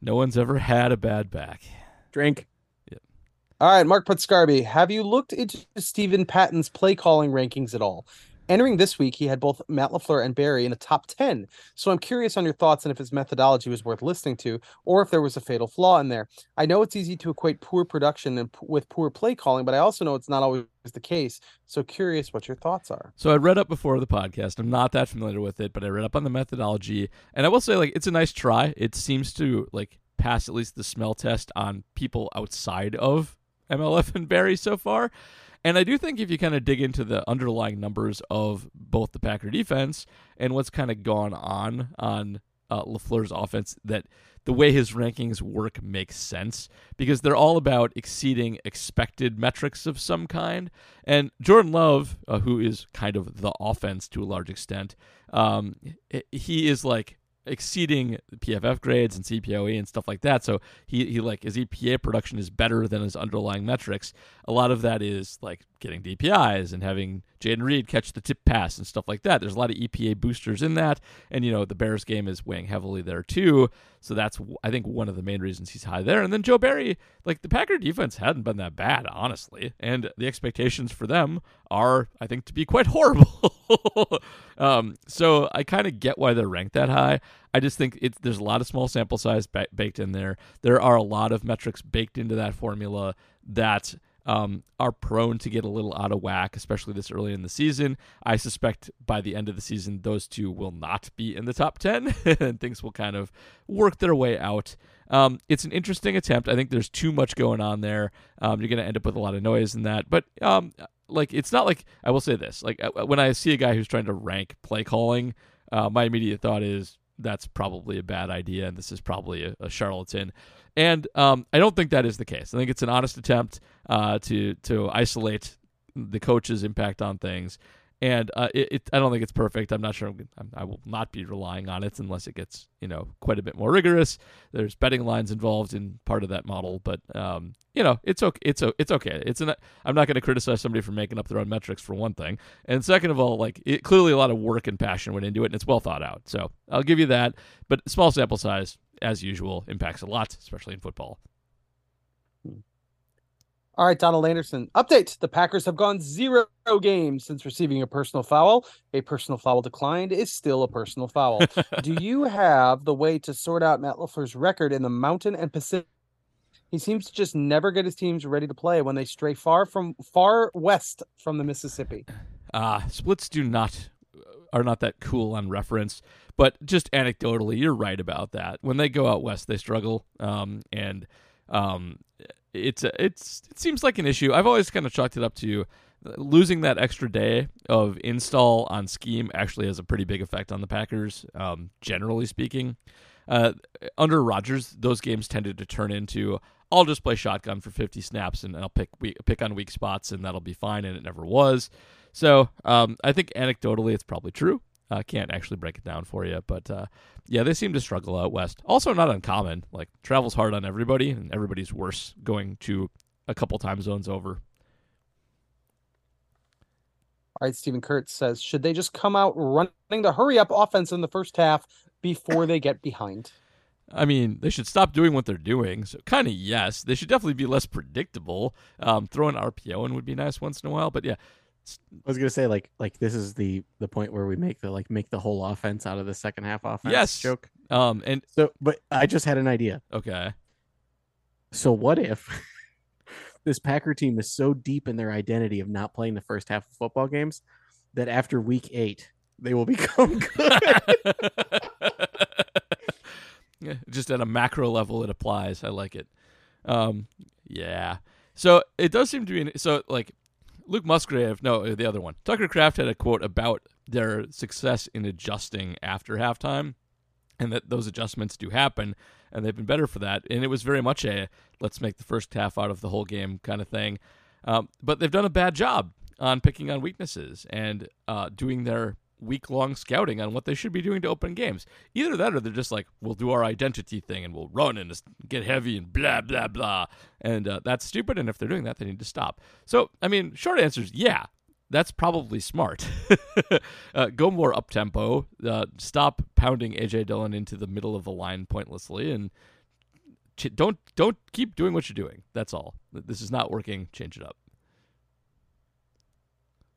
No one's ever had a bad back. Drink. Yep. All right, Mark Putscarby, have you looked into Stephen Patton's play calling rankings at all? Entering this week, he had both Matt LaFleur and Barry in the top 10. So I'm curious on your thoughts and if his methodology was worth listening to or if there was a fatal flaw in there. I know it's easy to equate poor production and p- with poor play calling, but I also know it's not always the case. So curious what your thoughts are. So I read up before the podcast. I'm not that familiar with it, but I read up on the methodology, and I will say, like, it's a nice try. It seems to like pass at least the smell test on people outside of MLF and Barry so far. And I do think if you kind of dig into the underlying numbers of both the Packer defense and what's kind of gone on on uh, Lafleur's offense that the way his rankings work makes sense because they're all about exceeding expected metrics of some kind. And Jordan Love, uh, who is kind of the offense to a large extent, um, he is like exceeding PFF grades and CPOE and stuff like that. So he, he like his EPA production is better than his underlying metrics. A lot of that is like getting DPIs and having Jayden Reed catch the tip pass and stuff like that. There's a lot of EPA boosters in that, and you know the Bears game is weighing heavily there too. So that's I think one of the main reasons he's high there. And then Joe Barry, like the Packer defense hadn't been that bad honestly, and the expectations for them are I think to be quite (laughs) horrible. um, so I kind of get why they're ranked that high. I just think it's there's a lot of small sample size ba- baked in there. There are a lot of metrics baked into that formula that um, are prone to get a little out of whack, especially this early in the season. I suspect by the end of the season, those two will not be in the top 10 (laughs) and things will kind of work their way out. Um, it's an interesting attempt. I think there's too much going on there. Um, you're going to end up with a lot of noise in that. But um, like, it's not like I will say this. Like uh, when I see a guy who's trying to rank play calling, uh, my immediate thought is that's probably a bad idea, and this is probably a, a charlatan. And um, I don't think that is the case. I think it's an honest attempt uh, to to isolate the coach's impact on things. And uh, it, it, I don't think it's perfect. I'm not sure. I'm, I will not be relying on it unless it gets, you know, quite a bit more rigorous. There's betting lines involved in part of that model, but um, you know, it's okay. It's it's okay. It's an. I'm not going to criticize somebody for making up their own metrics for one thing, and second of all, like it, clearly a lot of work and passion went into it, and it's well thought out. So I'll give you that. But small sample size, as usual, impacts a lot, especially in football. All right, Donald Anderson. Update. The Packers have gone zero games since receiving a personal foul. A personal foul declined is still a personal foul. (laughs) Do you have the way to sort out Matt LaFleur's record in the Mountain and Pacific? He seems to just never get his teams ready to play when they stray far from far west from the Mississippi. Uh, splits do not are not that cool on reference, but just anecdotally, you're right about that. When they go out west, they struggle. Um, and um, it's it's it seems like an issue. I've always kind of chalked it up to losing that extra day of install on scheme actually has a pretty big effect on the Packers, um, generally speaking. Uh, under Rodgers, those games tended to turn into I'll just play shotgun for 50 snaps and I'll pick pick on weak spots and that'll be fine, and it never was. So um, I think anecdotally it's probably true. I uh, can't actually break it down for you, but uh, yeah, they seem to struggle out west. Also, not uncommon. Like travel's hard on everybody, and everybody's worse going to a couple time zones over. All right, Stephen Kurtz says, should they just come out running the hurry up offense in the first half before they get behind? I mean, they should stop doing what they're doing. So, kind of yes, they should definitely be less predictable. Um, an RPO in would be nice once in a while, but yeah, I was gonna say like like this is the the point where we make the like make the whole offense out of the second half offense. Yes, joke. Um, and so but I just had an idea. Okay. So what if (laughs) this Packer team is so deep in their identity of not playing the first half of football games that after week eight they will (laughs) become good. yeah, (laughs) just at a macro level, it applies. I like it. Um, yeah. So it does seem to be so like Luke Musgrave, no, the other one. Tucker Kraft had a quote about their success in adjusting after halftime and that those adjustments do happen and they've been better for that. And it was very much a let's make the first half out of the whole game kind of thing. Um, but they've done a bad job on picking on weaknesses and uh, doing their week long scouting on what they should be doing to open games. Either that or they're just like, we'll do our identity thing and we'll run and get heavy and blah, blah, blah. And uh, that's stupid. And if they're doing that, they need to stop. So, I mean, short answer is yeah, that's probably smart. (laughs) uh, go more up tempo. Uh, stop pounding AJ Dillon into the middle of the line pointlessly, and ch- don't don't keep doing what you're doing. That's all. This is not working. Change it up.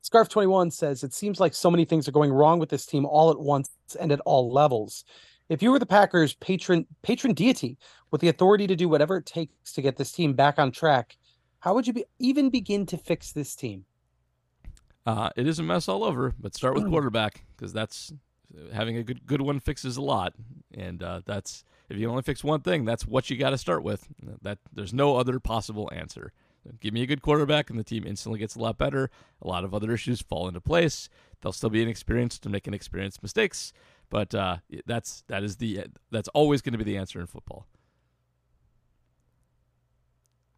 Scarf21 says, It seems like so many things are going wrong with this team all at once and at all levels. If you were the Packers' patron patron deity with the authority to do whatever it takes to get this team back on track, how would you be, even begin to fix this team? Uh, it is a mess all over, but start with quarterback because that's having a good good one fixes a lot, and uh, that's if you only fix one thing, that's what you got to start with. That there's no other possible answer. Give me a good quarterback, and the team instantly gets a lot better. A lot of other issues fall into place. They'll still be inexperienced and make inexperienced mistakes, but uh, that's that is the that's always going to be the answer in football.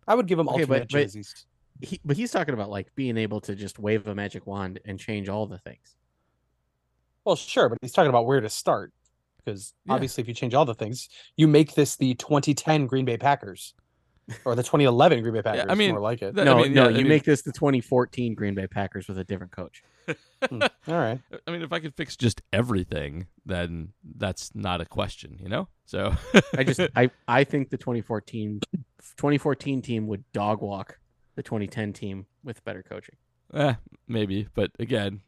I would give him Okay, alternate but- but- jerseys. He, but he's talking about like being able to just wave a magic wand and change all the things. Well, sure, but he's talking about where to start. Because Yeah. obviously, if you change all the things, you make this the 2010 Green Bay Packers or the 2011 Green Bay Packers. I mean, more like it. Th- no, I mean, no, yeah, I you mean- make this the 2014 Green Bay Packers with a different coach. Hmm, all right. (laughs) I mean, if I could fix just everything, then that's not a question, you know. So I just (laughs) I I think the 2014 2014 team would dog walk the 2010 team with better coaching. Eh, maybe, but again,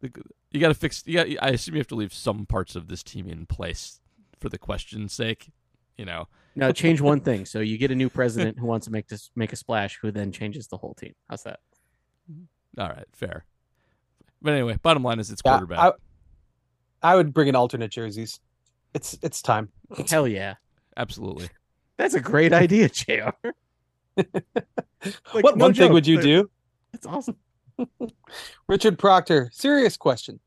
the, you got to fix. You got. I assume you have to leave some parts of this team in place for the question's sake. You know, Now change one (laughs) thing. So you get a new president who wants to make this make a splash, who then changes the whole team. How's that? all right, fair. But anyway, bottom line is it's Yeah, quarterback. I, I would bring in alternate jerseys. It's it's time. Hell yeah, Absolutely. (laughs) that's a great idea, Jr. (laughs) Like, what no one thing would you do? That's awesome. Richard Proctor, serious question.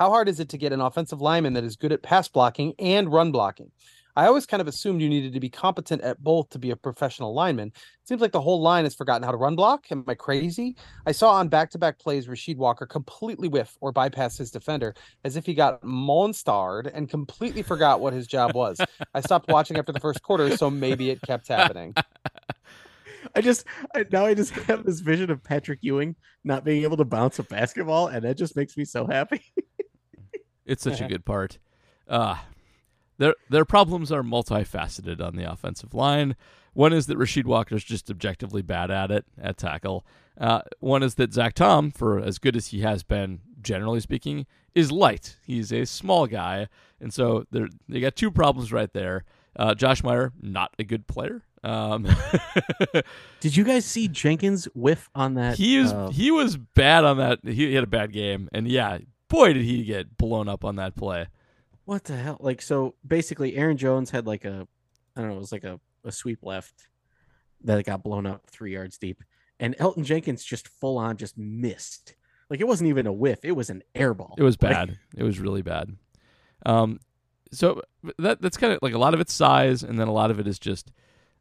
How hard is it to get an offensive lineman that is good at pass blocking and run blocking? I always kind of assumed you needed to be competent at both to be a professional lineman. Seems like the whole line has forgotten how to run block. Am I crazy? I saw on back to back plays Rasheed Walker completely whiff or bypass his defender as if he got monstered and completely forgot what his job was. I stopped watching after the first quarter, so maybe it kept happening. (laughs) I just I, now I just (laughs) have this vision of Patrick Ewing not being able to bounce a basketball, and that just makes me so happy. (laughs) It's such a good part. Uh their their problems are multifaceted on the offensive line. One is that Rasheed is just objectively bad at it at tackle. Uh, one is that Zach Tom, for as good as he has been, generally speaking, is light. He's a small guy, and so they're- they got two problems right there. Uh, Josh Meyer, not a good player. Um, (laughs) Did you guys see Jenkins whiff on that? he was uh, he was bad on that. He, he had a bad game, and yeah, boy, did he get blown up on that play. What the hell? Like so, basically, Aaron Jones had like a, I don't know, it was like a, a sweep left that got blown up three yards deep, and Elgton Jenkins just full on just missed. Like it wasn't even a whiff; it was an air ball. It was Like, bad. It was really bad. Um, so that that's kind of like a lot of it's size, and then a lot of it is just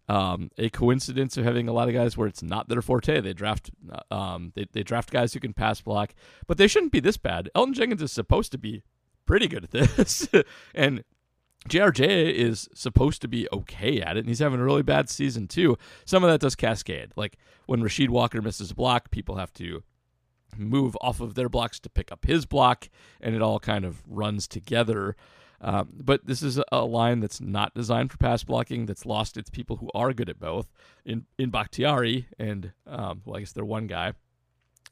um, a coincidence of having a lot of guys where it's not their forte. They draft uh, um, they they draft guys who can pass block, but they shouldn't be this bad. Elgton Jenkins is supposed to be pretty good at this, (laughs) and JRJ is supposed to be okay at it, and he's having a really bad season too. Some of that does cascade. Like when Rasheed Walker misses a block, people have to move off of their blocks to pick up his block, and it all kind of runs together. Um, but this is a line that's not designed for pass blocking. That's lost its people who are good at both in in Bakhtiari and um, well, I guess they're one guy.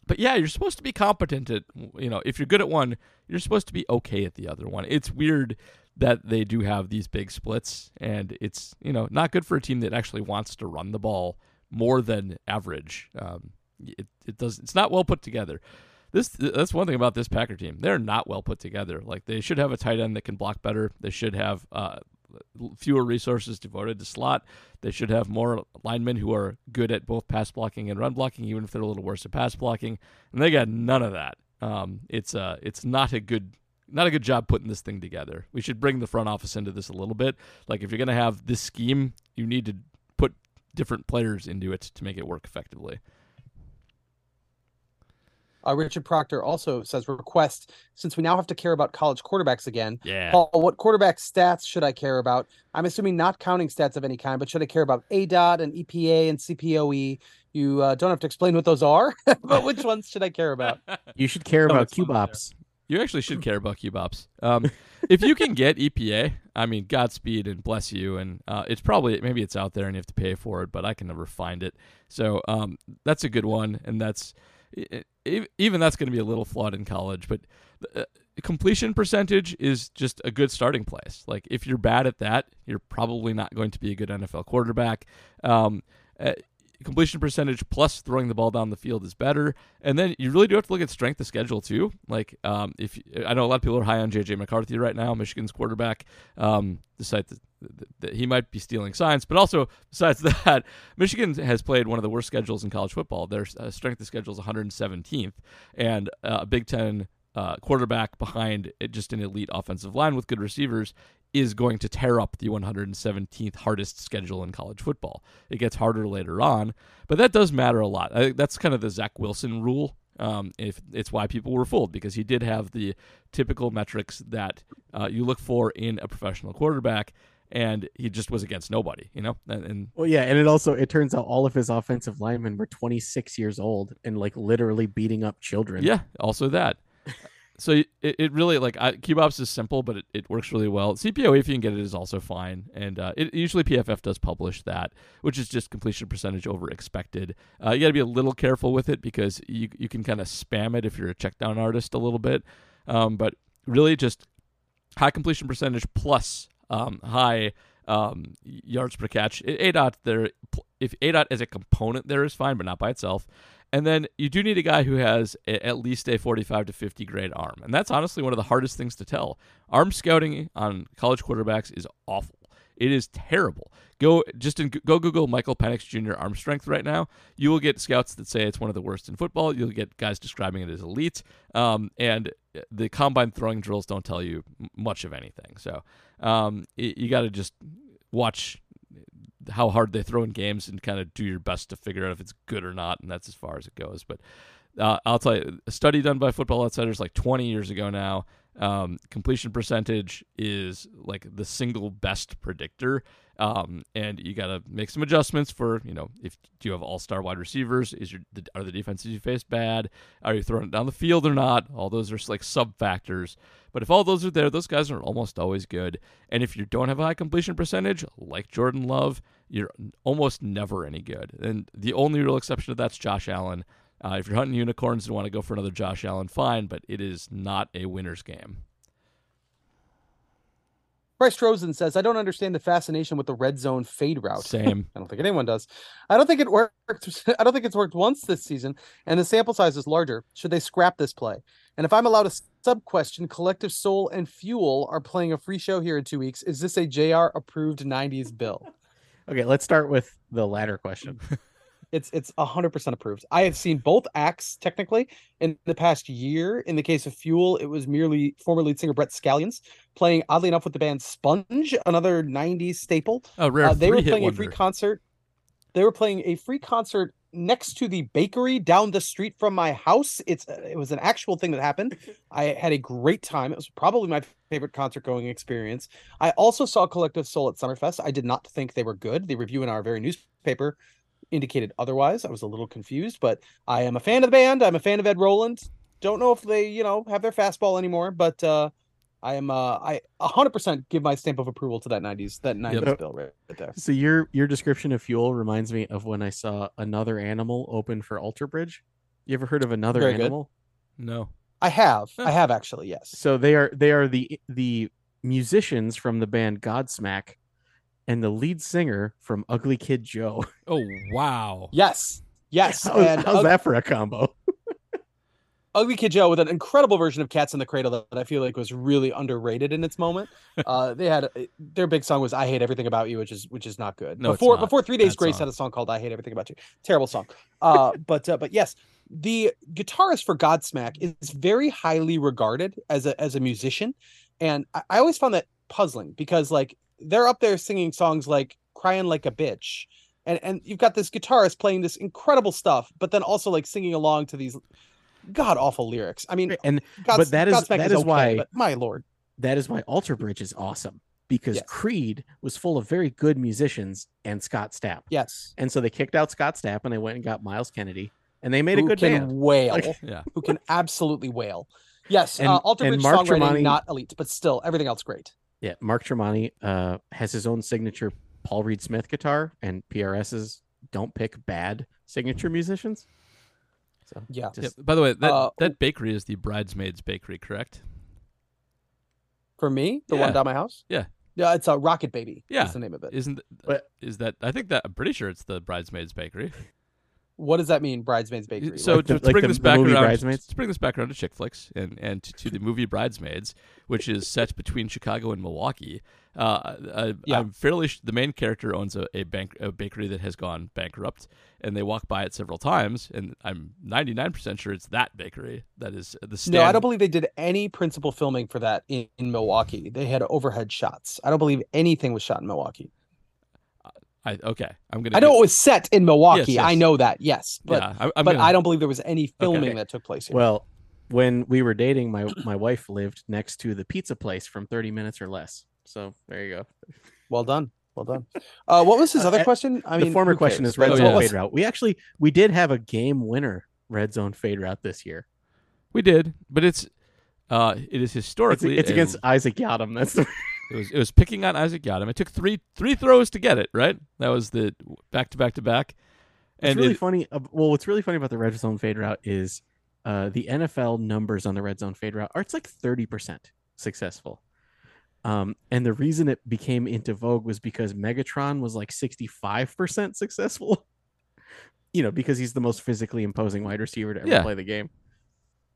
But yeah, you're supposed to be competent at you know if you're good at one, you're supposed to be okay at the other one. It's weird that they do have these big splits, and it's you know not good for a team that actually wants to run the ball more than average. Um, it it does it's not well put together. This that's one thing about this Packer team. They're not well put together. Like they should have a tight end that can block better. They should have uh, fewer resources devoted to slot. They should have more linemen who are good at both pass blocking and run blocking, even if they're a little worse at pass blocking. And they got none of that. Um, it's uh, it's not a good not a good job putting this thing together. We should bring the front office into this a little bit. Like if you're gonna have this scheme, you need to put different players into it to make it work effectively. Uh, Richard Proctor also says request since we now have to care about college quarterbacks again. Yeah. Paul, what quarterback stats should I care about? I'm assuming not counting stats of any kind, but should I care about ADOT and EPA and CPOE? You uh, don't have to explain what those are, (laughs) but which ones should I care about? (laughs) You should care about it's fun cube there. ops. You actually should care about QBops. Um, if you can get EPA, I mean, Godspeed and bless you. And uh, it's probably maybe it's out there and you have to pay for it, but I can never find it. So um, that's a good one, and that's even that's going to be a little flawed in college, but. Uh, completion percentage is just a good starting place. Like if you're bad at that, you're probably not going to be a good NFL quarterback. Um, uh, completion percentage plus throwing the ball down the field is better. And then you really do have to look at strength of schedule too. Like um, if I know a lot of people are high on JJ McCarthy right now, Michigan's quarterback. Um, decide that, that he might be stealing signs, but also besides (laughs) that, Michigan has played one of the worst schedules in college football. Their uh, strength of schedule is 117th, and uh, Big Ten uh, quarterback behind just an elite offensive line with good receivers is going to tear up the 117th hardest schedule in college football. It gets harder later on, but that does matter a lot. I think that's kind of the Zach Wilson rule. Um, if it's why people were fooled because he did have the typical metrics that uh, you look for in a professional quarterback, and he just was against nobody, you know. And, and Well, yeah, and it also it turns out all of his offensive linemen were 26 years old and like literally beating up children. yeah, also that. So it, it really like I, QBops is simple, but it, it works really well. CPOE if you can get it is also fine, and uh, it, usually PFF does publish that, which is just completion percentage over expected. Uh, you got to be a little careful with it because you you can kind of spam it if you're a check down artist a little bit, um, but really just high completion percentage plus um, high um, yards per catch. A dot there, if A dot as a component there is fine, but not by itself. And then you do need a guy who has a, at least a 45 to 50 grade arm. And that's honestly one of the hardest things to tell. Arm scouting on college quarterbacks is awful. It is terrible. Go just in, go Google Michael Penix Jr. arm strength right now. You will get scouts that say it's one of the worst in football. You'll get guys describing it as elite. Um, and the combine throwing drills don't tell you much of anything. So um, you got to just watch how hard they throw in games and kind of do your best to figure out if it's good or not, and that's as far as it goes. But uh, I'll tell you, a study done by Football Outsiders like 20 years ago now, um, completion percentage is like the single best predictor. Um, and you got to make some adjustments for you know if do you have all star wide receivers? Is your are the defenses you face bad? Are you throwing it down the field or not? All those are like sub factors. But if all those are there, those guys are almost always good. And if you don't have a high completion percentage, like Jordan Love, you're almost never any good. And the only real exception to that's Josh Allen. Uh, if you're hunting unicorns and want to go for another Josh Allen, fine, but it is not a winner's game. Bryce Trozen says, I don't understand the fascination with the red zone fade route. (laughs) Same. I don't think anyone does. I don't think it worked. (laughs) I don't think it's worked once this season, and the sample size is larger. Should they scrap this play? And if I'm allowed a sub question, Collective Soul and Fuel are playing a free show here in two weeks. Is this a JR approved 90s bill? (laughs) Okay, let's start with the latter question. It's it's hundred percent approved. I have seen both acts technically in the past year. In the case of Fuel, it was merely former lead singer Brett Scallions playing oddly enough with the band Sponge, another '90s staple. Oh, rare. Uh, they were playing a free concert. They were playing a free concert next to the bakery down the street from my house. It's uh, it was an actual thing that happened. (laughs) I had a great time. It was probably my favorite concert going experience. I also saw Collective Soul at Summerfest. I did not think they were good. The review in our very newspaper indicated otherwise. I was a little confused, but I am a fan of the band. I'm a fan of Ed Roland. Don't know if they, you know, have their fastball anymore, but uh I am uh I 100% give my stamp of approval to that 90s that 90s Yep. bill right, right there. So your your description of fuel reminds me of when I saw another animal open for Alter Bridge. You ever heard of another Very good. animal? No. I have. I have actually, yes. So they are they are the the musicians from the band Godsmack and the lead singer from Ugly Kid Joe. (laughs) Oh, wow. Yes. Yes. How's, and how's Ug- that for a combo? Ugly Kid Joe with an incredible version of Cats in the Cradle that I feel like was really underrated in its moment. (laughs) Uh, they had their big song was "I Hate Everything About You," which is which is not good. No, before before Three Days Bad Grace song. had a song called "I Hate Everything About You." Terrible song. Uh, (laughs) but uh, but yes, the guitarist for Godsmack is very highly regarded as a as a musician, and I, I always found that puzzling because like they're up there singing songs like "Crying Like a Bitch." And, and you've got this guitarist playing this incredible stuff, but then also like singing along to these god awful lyrics. I mean, And Gods, but that is Godsmack that is okay, why but my lord, that is why alter Bridge is awesome because Yes. Creed was full of very good musicians and Scott Stapp. yes, And so they kicked out Scott Stapp and they went and got Myles Kennedy and they made who a good can band. wail, Like- (laughs) Yeah. who can absolutely wail. Yes, And- uh, Alter and Bridge Mark songwriting Tremonti- not elite, but still everything else great. Yeah, Mark Tremonti uh, has his own signature Paul Reed Smith guitar, and PRSs don't pick bad signature musicians. So Yeah. just Yep. By the way, that, Uh, that bakery is the Bridesmaids Bakery, correct? For me, the Yeah. one down my house. Yeah. yeah, it's a Rocket Baby. Yeah. is the name of it. Isn't But- is that? I think that I'm pretty sure it's the Bridesmaids Bakery. What does that mean, Bridesmaids Bakery? So Like the- to, to like bring this the back movie around, Bridesmaids? to bring this back around to chick flicks and and to, to the movie Bridesmaids, which is set between Chicago and Milwaukee. Uh, uh, Yeah. I'm fairly sh- the main character owns a, a bank a bakery that has gone bankrupt, and they walk by it several times, and I'm 99 percent sure it's that bakery that is the stand. no, I don't believe they did any principal filming for that in, in Milwaukee. They had overhead shots. I don't believe anything was shot in Milwaukee. I, okay, I'm gonna. I know go- it was set in Milwaukee. Yes, I know that, yes, but yeah, I, but gonna, I don't believe there was any filming Okay. that took place here. Well, when we were dating, my my wife lived next to the pizza place from 30 minutes or less. So there you go. well done, well done. Uh, what was his Uh, other uh, question? I mean, the former question is red Oh, zone yeah. fade route. We actually we did have a game winner red zone fade route this year. We did, but it's uh, it is It's, historically it's a- against Isaac Yiadom. That's the It was it was picking on Isaac Yiadom. It took three three throws to get it right. That was the back to back to back. And It's really it- funny. Well, what's really funny about the red zone fade route is uh, the NFL numbers on the red zone fade route are it's like thirty percent successful. Um, and the reason it became into vogue was because Megatron was like sixty five percent successful. (laughs) you know, because he's the most physically imposing wide receiver to ever Yeah. play the game.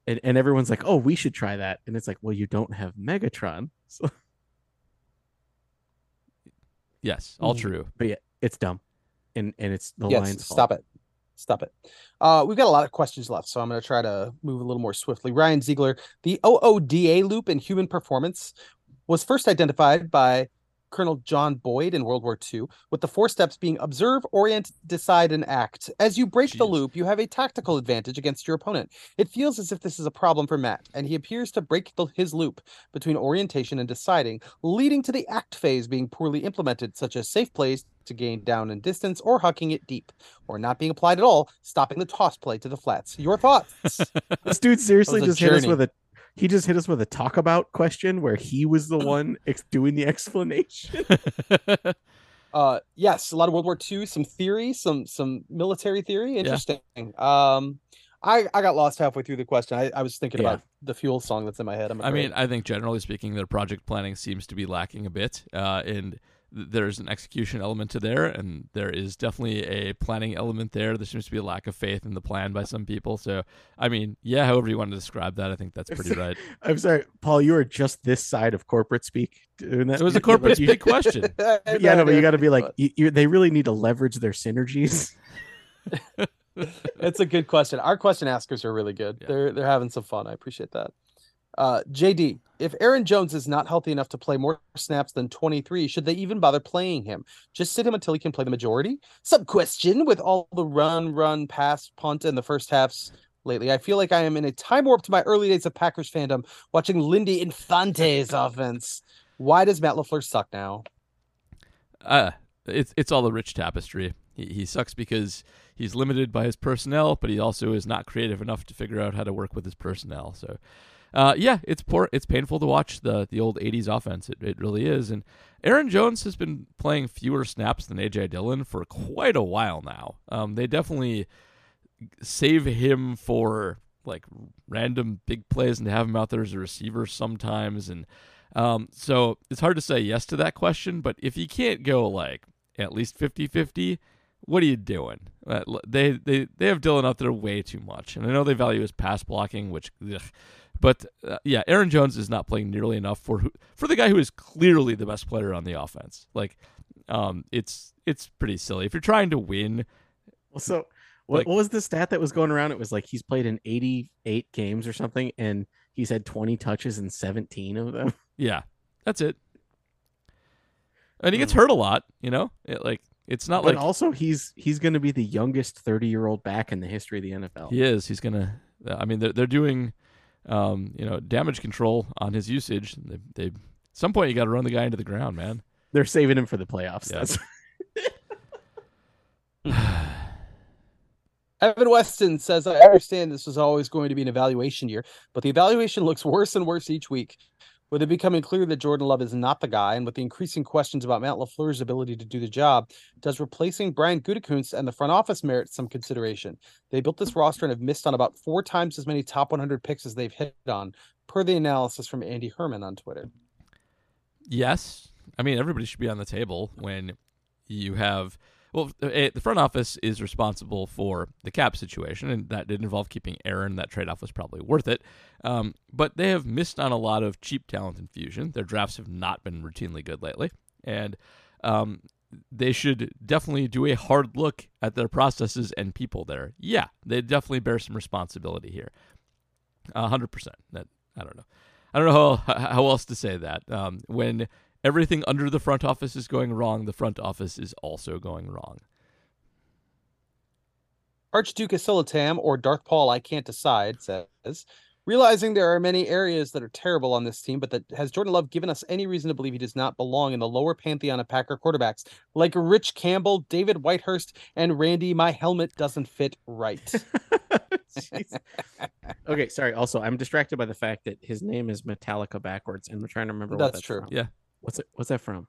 And, and everyone's like, "Oh, we should try that," and it's like, "Well, you don't have Megatron." (laughs) So, yes, all Mhm. true. but yeah, it's dumb, and and it's the yes, Lions' fault. stop it. Stop it. Uh, we've got a lot of questions left, so I'm going to try to move a little more swiftly. Ryan Ziegler, the OODA loop in human performance was first identified by Colonel John Boyd in World War II, with the four steps being observe, orient, decide, and act. As you break the loop, you have a tactical advantage against your opponent. It feels as if this is a problem for Matt, and he appears to break the, his loop between orientation and deciding, leading to the act phase being poorly implemented, such as safe plays to gain down and distance or hucking it deep, or not being applied at all, stopping the toss play to the flats. Your thoughts? (laughs) This dude seriously just a hit us with a he just hit us with a talk about question where he was the (laughs) one ex- doing the explanation. (laughs) uh yes a lot of world war ii some theory some some military theory interesting um i i got lost halfway through the question i, I was thinking Yeah. about the fuel song that's in my head I'm I mean. I think generally speaking, their project planning seems to be lacking a bit, uh, and th- there's an execution element to there, and there is definitely a planning element there. There seems to be a lack of faith in the plan by some people. So, I mean, yeah, however you want to describe that, I think that's pretty right. (laughs) I'm sorry, Paul. You are just this side of corporate speak doing that. It was a corporate you- big question. (laughs) Yeah, no, but you got to be like, you, you, they really need to leverage their synergies. (laughs) it's a good question our question askers are really good Yeah. they're they're having some fun i appreciate that uh jd if aaron jones is not healthy enough to play more snaps than 23 should they even bother playing him just sit him until he can play the majority sub question with all the run run pass punt in the first halves lately i feel like i am in a time warp to my early days of packers fandom watching lindy infante's offense why does matt lafleur suck now Uh, it's it's all the rich tapestry. He he sucks because he's limited by his personnel, but he also is not creative enough to figure out how to work with his personnel. So, uh, yeah, it's poor. It's painful to watch the the old '80s offense. It it really is. And Aaron Jones has been playing fewer snaps than AJ Dillon for quite a while now. Um, they definitely save him for like random big plays and have him out there as a receiver sometimes and um, so it's hard to say yes to that question, but if you can't go like at least 50-50, what are you doing? Uh, they they they have Dillon out there way too much, and I know they value his pass blocking, which, ugh. But uh, yeah, Aaron Jones is not playing nearly enough for who, for the guy who is clearly the best player on the offense. Like, um, it's it's pretty silly if you're trying to win. So, what, Like- what was the stat that was going around? It was like he's played in 88 games or something, and he's had 20 touches in 17 of them. (laughs) Yeah, that's it. And he gets Hmm. hurt a lot, you know. It, like it's not but like also, he's he's going to be the youngest 30 year old back in the history of the NFL. He is. He's gonna. I mean, they're they're doing, um, you know, damage control on his usage. They, they at some point you got to run the guy into the ground, man. They're saving him for the playoffs. Yeah. That's (laughs) Evan Weston says, I understand this was always going to be an evaluation year, but the evaluation looks worse and worse each week. With it becoming clear that Jordan Love is not the guy, and with the increasing questions about Matt LaFleur's ability to do the job, does replacing Brian Gutekunst and the front office merit some consideration? They built this roster and have missed on about four times as many top 100 picks as they've hit on, per the analysis from Andy Herman on Twitter. yes, I mean everybody should be on the table when you have well, eh, the front office is responsible for the cap situation, and that did involve keeping Aaron. That trade off was probably worth it. Um, but they have missed on a lot of cheap talent infusion. Their drafts have not been routinely good lately, and um, they should definitely do a hard look at their processes and people there. Yeah, they definitely bear some responsibility here. hundred percent. That I don't know. I don't know how how else to say that. Um, when everything under the front office is going wrong, the front office is also going wrong. Archduke Asilatam or Darth Paul, I can't decide, says, realizing there are many areas that are terrible on this team, but that has Jordan Love given us any reason to believe he does not belong in the lower pantheon of Packer quarterbacks like Rich Campbell, David Whitehurst, and Randy? My helmet doesn't fit right. (laughs) okay, sorry. Also, I'm distracted by the fact that his name is Metallica backwards, and I'm trying to remember. That's what that's true. From. Yeah. What's it? What's that from?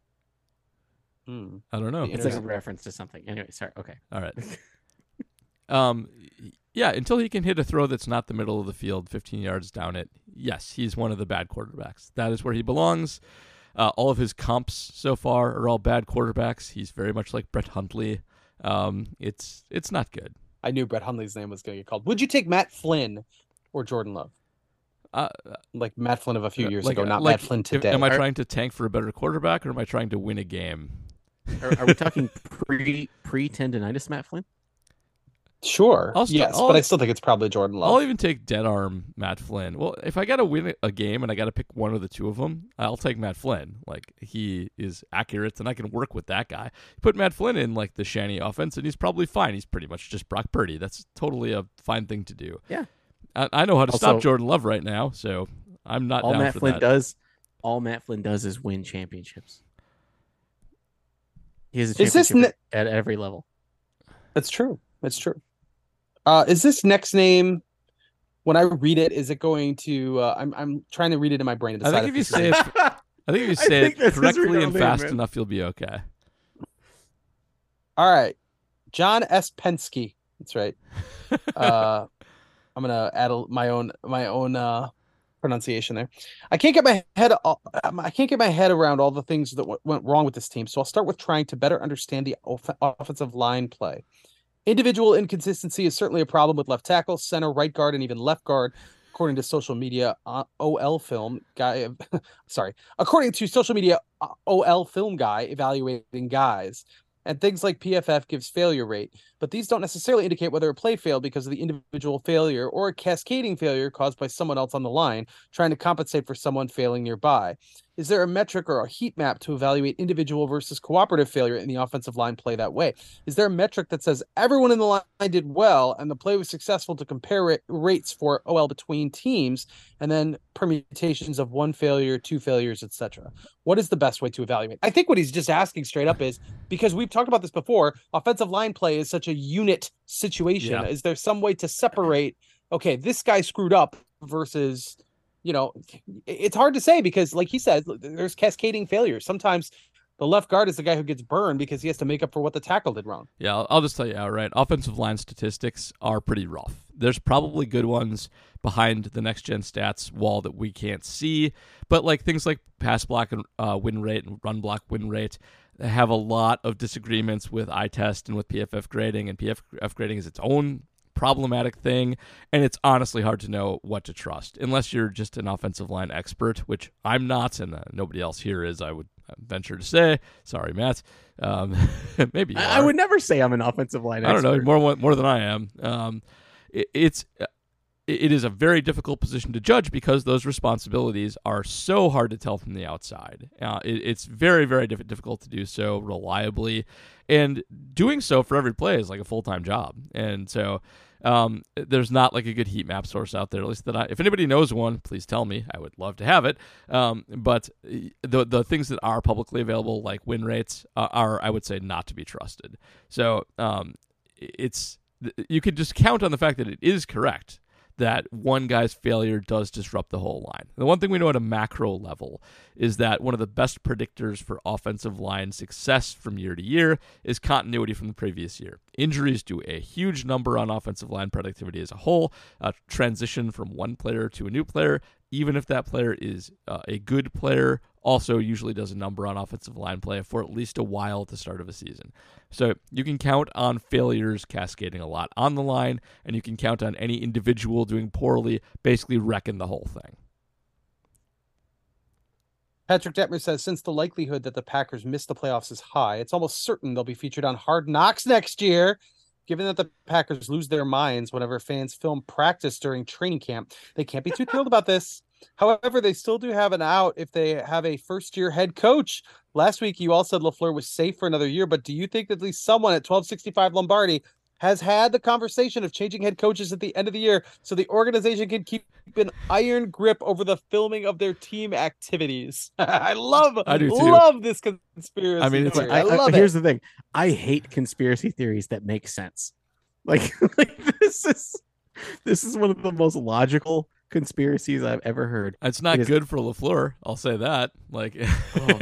Hmm. I don't know. It's like a reference to something. Anyway, sorry. Okay. All right. (laughs) um, yeah, until he can hit a throw that's not the middle of the field, 15 yards down it, yes, he's one of the bad quarterbacks. That is where he belongs. Uh, all of his comps so far are all bad quarterbacks. He's very much like Brett Hundley. Um, it's it's not good. I knew Brett Hundley's name was going to get called. Would you take Matt Flynn or Jordan Love? Uh, Like Matt Flynn of a few years like- ago, not like, Matt Flynn today. am I Are- trying to tank for a better quarterback, or am I trying to win a game? Are, are we talking pre pre tendonitis, Matt Flynn? Sure. I'll st- yes, I'll- but I still think it's probably Jordan Love. I'll even take dead arm Matt Flynn. Well, if I got to win a game and I got to pick one of the two of them, I'll take Matt Flynn. Like he is accurate, and I can work with that guy. Put Matt Flynn in like the Shanny offense, and he's probably fine. He's pretty much just Brock Purdy. That's totally a fine thing to do. Yeah. I, I know how to Also- stop Jordan Love right now, so I'm not all down Matt for Flynn that. does, all Matt Flynn does is win championships. He has a Is this championship at every level. That's true. That's true. Uh, is this next name? When I read it, is it going to? Uh, I'm I'm trying to read it in my brain. (laughs) I think if you (laughs) this say it, I think if you say it correctly and name, fast man. enough, you'll be okay. All right, John S. Pensky. That's right. (laughs) Uh, I'm gonna add a, my own my own uh, pronunciation there. I can't get my head uh, I can't get my head around all the things that w- went wrong with this team. So I'll start with trying to better understand the off- offensive line play. Individual inconsistency is certainly a problem with left tackle, center, right guard, and even left guard. According to social media, uh, OL film guy, (laughs) sorry, according to social media, uh, OL film guy evaluating guys, and things like PFF gives failure rate, but these don't necessarily indicate whether a play failed because of the individual failure or a cascading failure caused by someone else on the line trying to compensate for someone failing nearby. Is there a metric or a heat map to evaluate individual versus cooperative failure in the offensive line play that way? Is there a metric that says everyone in the line did well and the play was successful to compare ra- rates for OL between teams and then permutations of one failure, two failures, etc.? What is the best way to evaluate? I think what he's just asking straight up is because we've talked about this before, offensive line play is such a unit situation. Yeah. Is there some way to separate, okay, this guy screwed up versus, you know, it's hard to say because, like he said, there's cascading failures. Sometimes the left guard is the guy who gets burned because he has to make up for what the tackle did wrong. Yeah, I'll, I'll just tell you outright. Offensive line statistics are pretty rough. There's probably good ones behind the next gen stats wall that we can't see, but like things like pass block and uh, win rate and run block win rate have a lot of disagreements with eye test and with PFF grading, and PFF grading is its own problematic thing, and it's honestly hard to know what to trust unless you're just an offensive line expert, which I'm not, and uh, nobody else here is. I would venture to say. Sorry, Matt. Um, (laughs) maybe I, I would never say I'm an offensive line. I don't know more more than I am. Um, it, it's it is a very difficult position to judge because those responsibilities are so hard to tell from the outside. Uh, it, it's very very diff- difficult to do so reliably, and doing so for every play is like a full time job. And so. Um, there's not like a good heat map source out there, at least that I. If anybody knows one, please tell me. I would love to have it. Um, but the the things that are publicly available, like win rates, uh, are I would say not to be trusted. So um, it's you could just count on the fact that it is correct that one guy's failure does disrupt the whole line. The one thing we know at a macro level is that one of the best predictors for offensive line success from year to year is continuity from the previous year. Injuries do a huge number on offensive line productivity as a whole. A transition from one player to a new player, even if that player is uh, a good player, also usually does a number on offensive line play for at least a while at the start of a season. So you can count on failures cascading a lot on the line, and you can count on any individual doing poorly, basically wrecking the whole thing. Patrick Detmer says since the likelihood that the Packers miss the playoffs is high, it's almost certain they'll be featured on Hard Knocks next year. Given that the Packers lose their minds whenever fans film practice during training camp, they can't be too thrilled about this. However, they still do have an out if they have a first year head coach. Last week, you all said LaFleur was safe for another year, but do you think that at least someone at 1265 Lombardi has had the conversation of changing head coaches at the end of the year so the organization can keep an iron grip over the filming of their team activities? (laughs) I love, I do too. love this conspiracy. I mean, it's theory. I, I, I- it. here's the thing. I hate conspiracy theories that make sense. Like, (laughs) like this is this is one of the most logical conspiracies I've ever heard. It's not It is- good for Lafleur. I'll say that. Like, (laughs) Oh,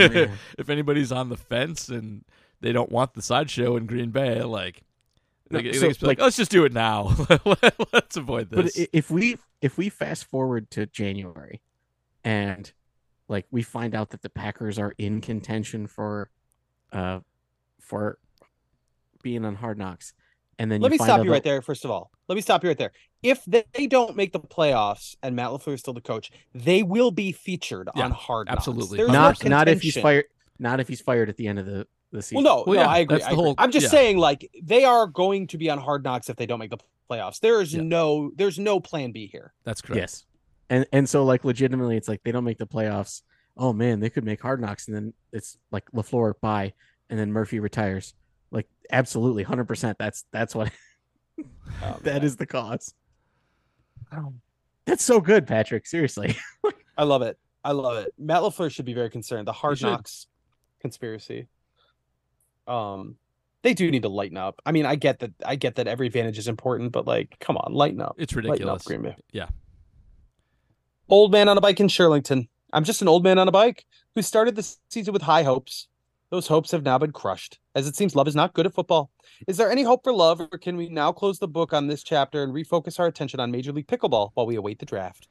if anybody's on the fence and they don't want the sideshow in Green Bay, like, No, they, they so, just be like, like- let's just do it now. (laughs) let's avoid But this. i- if we if we fast forward to January and like we find out that the Packers are in contention for uh for being on hard knocks and then Let you me find stop out you right there. First of all, let me stop you right there. If they they don't make the playoffs and Matt LaFleur is still the coach, they will be featured Yeah, on Hard Knocks. absolutely. There's no not not if he's fired not if he's fired at the end of the the season. Well, no, Well, no, yeah, I agree. I agree. Whole, I'm just yeah. saying, like they are going to be on Hard Knocks if they don't make the playoffs. There is Yeah. no, there's no Plan B here. That's correct. Yes. And and so like legitimately it's like they don't make the playoffs. Oh man, they could make hard knocks and then it's like LaFleur bye and then Murphy retires. Like absolutely 100% that's that's what Oh, (laughs) that man. is the cause. That's so good, Patrick. Seriously. (laughs) I love it. I love it. Matt LaFleur should be very concerned. The Hard. Knocks conspiracy. Um, they do need to lighten up. I mean, I get that. I get that every advantage is important, but like, come on, lighten up. It's Lighten up, ridiculous. Green Bay. Yeah. Old man on a bike in Shirlington. I'm just an old man on a bike who started the season with high hopes. Those hopes have now been crushed, as it seems love is not good at football. Is there any hope for love, or can we now close the book on this chapter and refocus our attention on Major League Pickleball while we await the draft?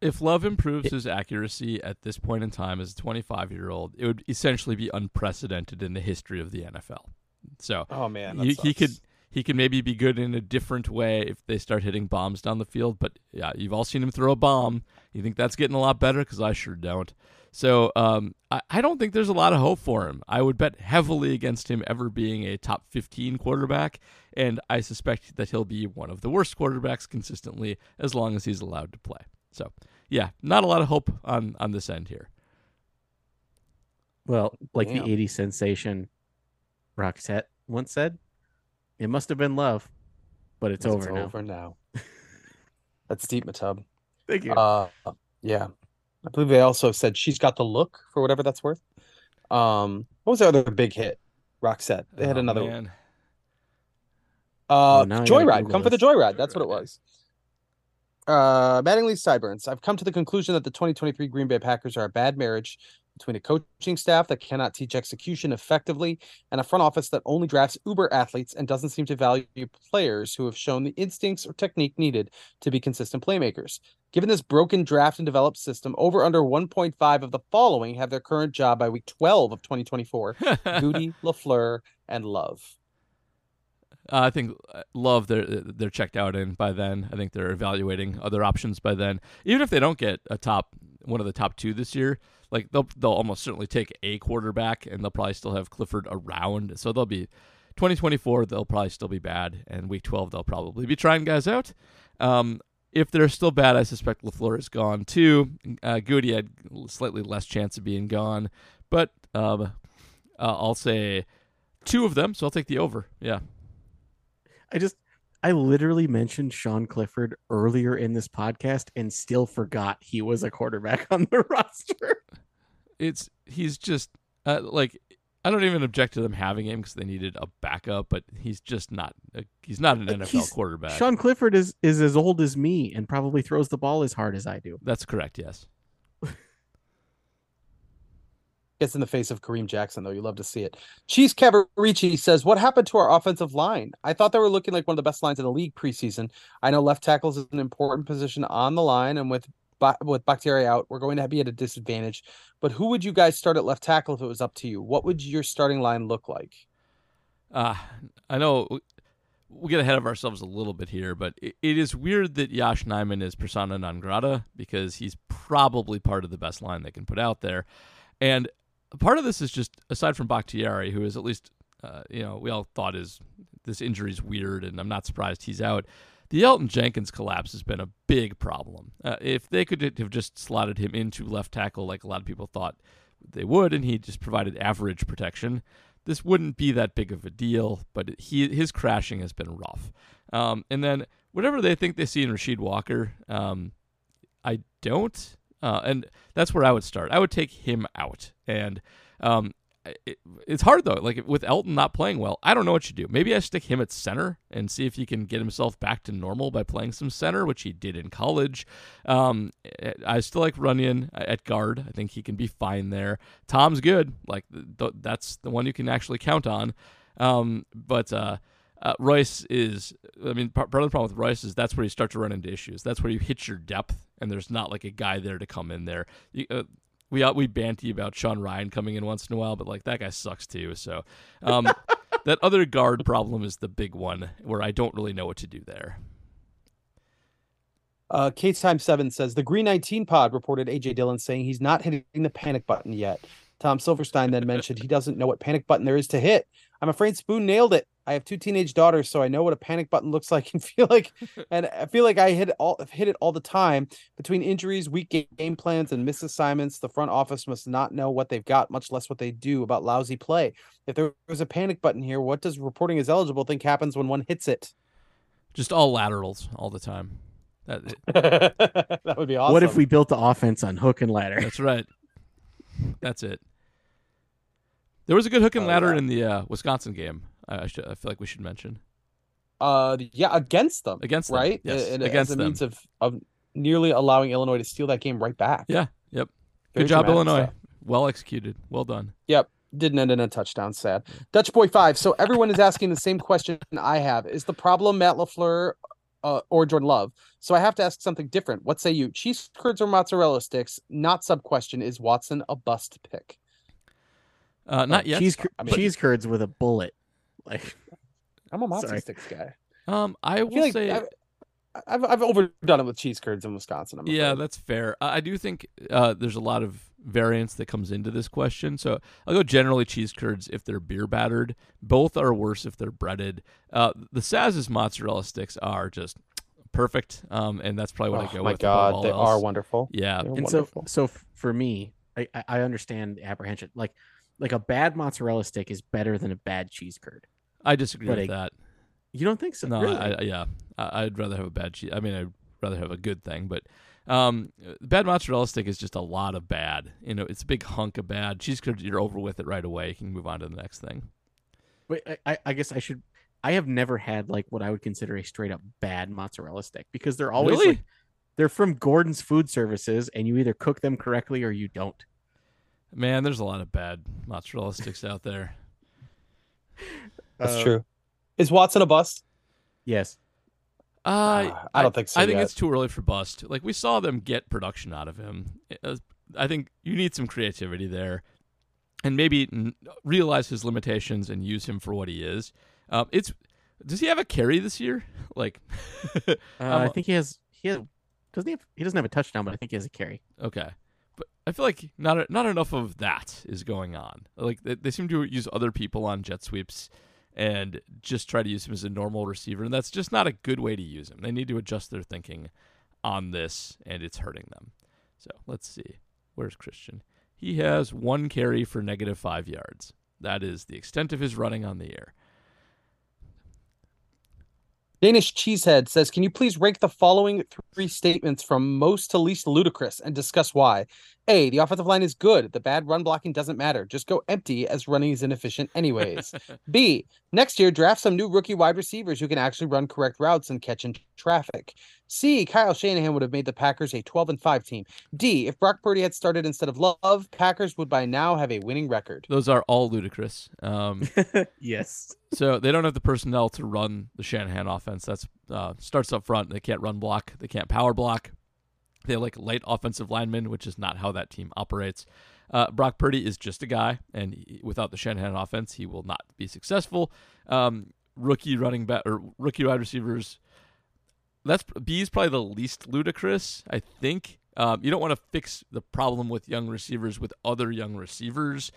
If Love improves his accuracy at this point in time as a 25 year old, it would essentially be unprecedented in the history of the NFL. So Oh man, he, he could he could maybe be good in a different way if they start hitting bombs down the field. But yeah, you've all seen him throw a bomb. You think that's getting a lot better? Because I sure don't. So um, I, I don't think there's a lot of hope for him. I would bet heavily against him ever being a top 15 quarterback, and I suspect that he'll be one of the worst quarterbacks consistently as long as he's allowed to play. So yeah, not a lot of hope on on this end here. Well, like Damn. the 80 sensation Roxette once said, it must have been love, but it's, over, now. over now. (laughs) That's deep, Matub. Thank you. Uh, yeah, I believe they also said she's got the look for whatever that's worth. Um, what was their other big hit? Roxette. They had Oh, another man. Uh, Oh, now I gotta Joyride. Google Come for the this. Joyride. That's what it was. Uh, Mattingly Sideburns. I've come to the conclusion that the 2023 Green Bay Packers are a bad marriage between a coaching staff that cannot teach execution effectively and a front office that only drafts uber athletes and doesn't seem to value players who have shown the instincts or technique needed to be consistent playmakers. Given this broken draft and develop system, over under 1.5 of the following have their current job by week 12 of 2024 Goody, (laughs) LaFleur, and Love. Uh, I think uh, Love they're they're checked out in by then. I think they're evaluating other options by then. Even if they don't get a top one of the top two this year, like they'll they'll almost certainly take a quarterback, and they'll probably still have Clifford around. So they'll be 2024. They'll probably still be bad, and week 12 they'll probably be trying guys out. Um, if they're still bad, I suspect LaFleur is gone too. Uh, Goody had slightly less chance of being gone, but um, uh, I'll say two of them. So I'll take the over. Yeah. I just I literally mentioned Sean Clifford earlier in this podcast and still forgot he was a quarterback (laughs) on the roster. It's he's just uh, like I don't even object to them having him because they needed a backup, but he's just not a, he's not an Like, NFL he's- quarterback. Sean Clifford is is as old as me and probably throws the ball as hard as I do. That's correct. Yes. (laughs) Gets in the face of Kareem Jackson, though. You love to see it. Cheese Cavarici says, What happened to our offensive line? I thought they were looking like one of the best lines in the league preseason. I know left tackle is an important position on the line, and with Ba- with Bakhtiari out, we're going to be at a disadvantage. But who would you guys start at left tackle if it was up to you? What would your starting line look like? Uh, I know we get ahead of ourselves a little bit here, but it, it is weird that Yosh Nijman is persona non grata because he's probably part of the best line they can put out there. And part of this is just, aside from Bakhtiari, who is at least, uh, you know, we all thought is this injury is weird, and I'm not surprised he's out. The Elgton Jenkins collapse has been a big problem. Uh, if they could have just slotted him into left tackle like a lot of people thought they would, and he just provided average protection, this wouldn't be that big of a deal. But he his crashing has been rough. Um, and then whatever they think they see in Rasheed Walker, um, I don't. Uh, and that's where I would start. I would take him out. And um, it, it's hard though. Like with Elgton not playing well, I don't know what you do. Maybe I stick him at center and see if he can get himself back to normal by playing some center, which he did in college. Um, I still like Runyan at guard. I think he can be fine there. Tom's good. Like th- that's the one you can actually count on. Um, but uh, uh, Royce is, I mean, part, of the problem with Royce is that's where you start to run into issues. That's where you hit your depth, and there's not like a guy there to come in there. You, uh, we uh, we banty about Sean Rhyan coming in once in a while, but like that guy sucks too. So um, (laughs) that other guard problem is the big one where I don't really know what to do there. Uh, Kate's Time Seven says the Green 19 pod reported AJ Dillon saying he's not hitting the panic button yet. Tom Silverstein then mentioned he doesn't know what panic button there is to hit. I'm afraid Spoon nailed it. I have two teenage daughters, so I know what a panic button looks like and (laughs) feel like (laughs) and I feel like I hit all hit it all the time. Between injuries, weak game plans, and missed assignments, the front office must not know what they've got, much less what they do about lousy play. If there was a panic button here, what does Reporting as Eligible think happens when one hits it? Just all laterals all the time. That, (laughs) that would be awesome. What if we built the offense on hook and ladder? that's right. That's it. There was a good hook and Oh, ladder yeah. in the uh, Wisconsin game. I, I, should, I feel like we should mention Uh, yeah, against them, Against them, right? yes, And against as a them. means of of nearly allowing Illinois to steal that game right back. Yeah. Yep. Very Good job, Illinois. stuff. Well executed. Well done. Yep. Didn't end in a touchdown. Sad. Dutch Boy Five. So everyone is asking the same question I have: Is the problem Matt LaFleur uh, or Jordan Love? So I have to ask something different. What say you? Cheese curds or mozzarella sticks? Not sub question. Is Watson a bust pick? Uh, not yet. Cheese, cur- I mean- cheese curds with a bullet. (laughs) Like I'm a mozza Sorry. sticks guy. Um, I I will feel like say. I've, I've I've overdone it with cheese curds in Wisconsin. I'm Yeah, afraid. that's fair. I I do think uh, there's a lot of variance that comes into this question. So I'll go generally cheese curds if they're beer battered. Both are worse if they're breaded. Uh, the Saz's mozzarella sticks are just perfect, um, and that's probably what I Oh go my with. above god, they else. are wonderful. Yeah, They're and wonderful. so so for me, I I- I understand the apprehension. Like like a bad mozzarella stick is better than a bad cheese curd. I disagree But with I- that. You don't think so? No, really? I, I, yeah, I, I'd rather have a bad cheese. I mean, I'd rather have a good thing, but um, bad mozzarella stick is just a lot of bad. You know, it's a big hunk of bad cheese curd. You're over with it right away. You can move on to the next thing. Wait, I- I, I guess I should. I have never had like what I would consider a straight up bad mozzarella stick because they're always Really? like they're from Gordon's Food Services, and you either cook them correctly or you don't. Man, there's a lot of bad mozzarella sticks out there. That's Uh, true. Is Watson a bust? Yes. Uh, Ah, I don't think so I think yet. it's too early for bust. Like we saw them get production out of him. Uh, I think you need some creativity there, and maybe n- realize his limitations and use him for what he is. Um, it's does he have a carry this year? (laughs) Like, Uh, (laughs) I'm I a- think he has. He has. Doesn't he have? He doesn't have a touchdown, but I think he has a carry. okay, but I feel like not not enough of that is going on. Like they, they seem to use other people on jet sweeps. And just try to use him as a normal receiver, and that's just not a good way to use him. They need to adjust their thinking on this, and it's hurting them. So let's see. Where's Christian? He has one carry for negative five yards. That is the extent of his running on the air. Danish Cheesehead says, Can you please rank the following three statements from most to least ludicrous and discuss why? A. The offensive line is good. The bad run blocking doesn't matter. Just go empty as running is inefficient, anyways. (laughs) B. Next year, draft some new rookie wide receivers who can actually run correct routes and catch in traffic. C. Kyle Shanahan would have made the Packers a 12 and 5 team. D. If Brock Purdy had started instead of Love, Packers would by now have a winning record. Those are all ludicrous. Um, (laughs) yes. so they don't have the personnel to run the Shanahan offense. That's uh, starts up front. They can't run block. They can't power block. They like light offensive linemen, which is not how that team operates. Uh, Brock Purdy is just a guy, and he, without the Shanahan offense, he will not be successful. Um, rookie running back or rookie wide receivers. That's B is probably the least ludicrous, I think. Um, you don't want to fix the problem with young receivers with other young receivers,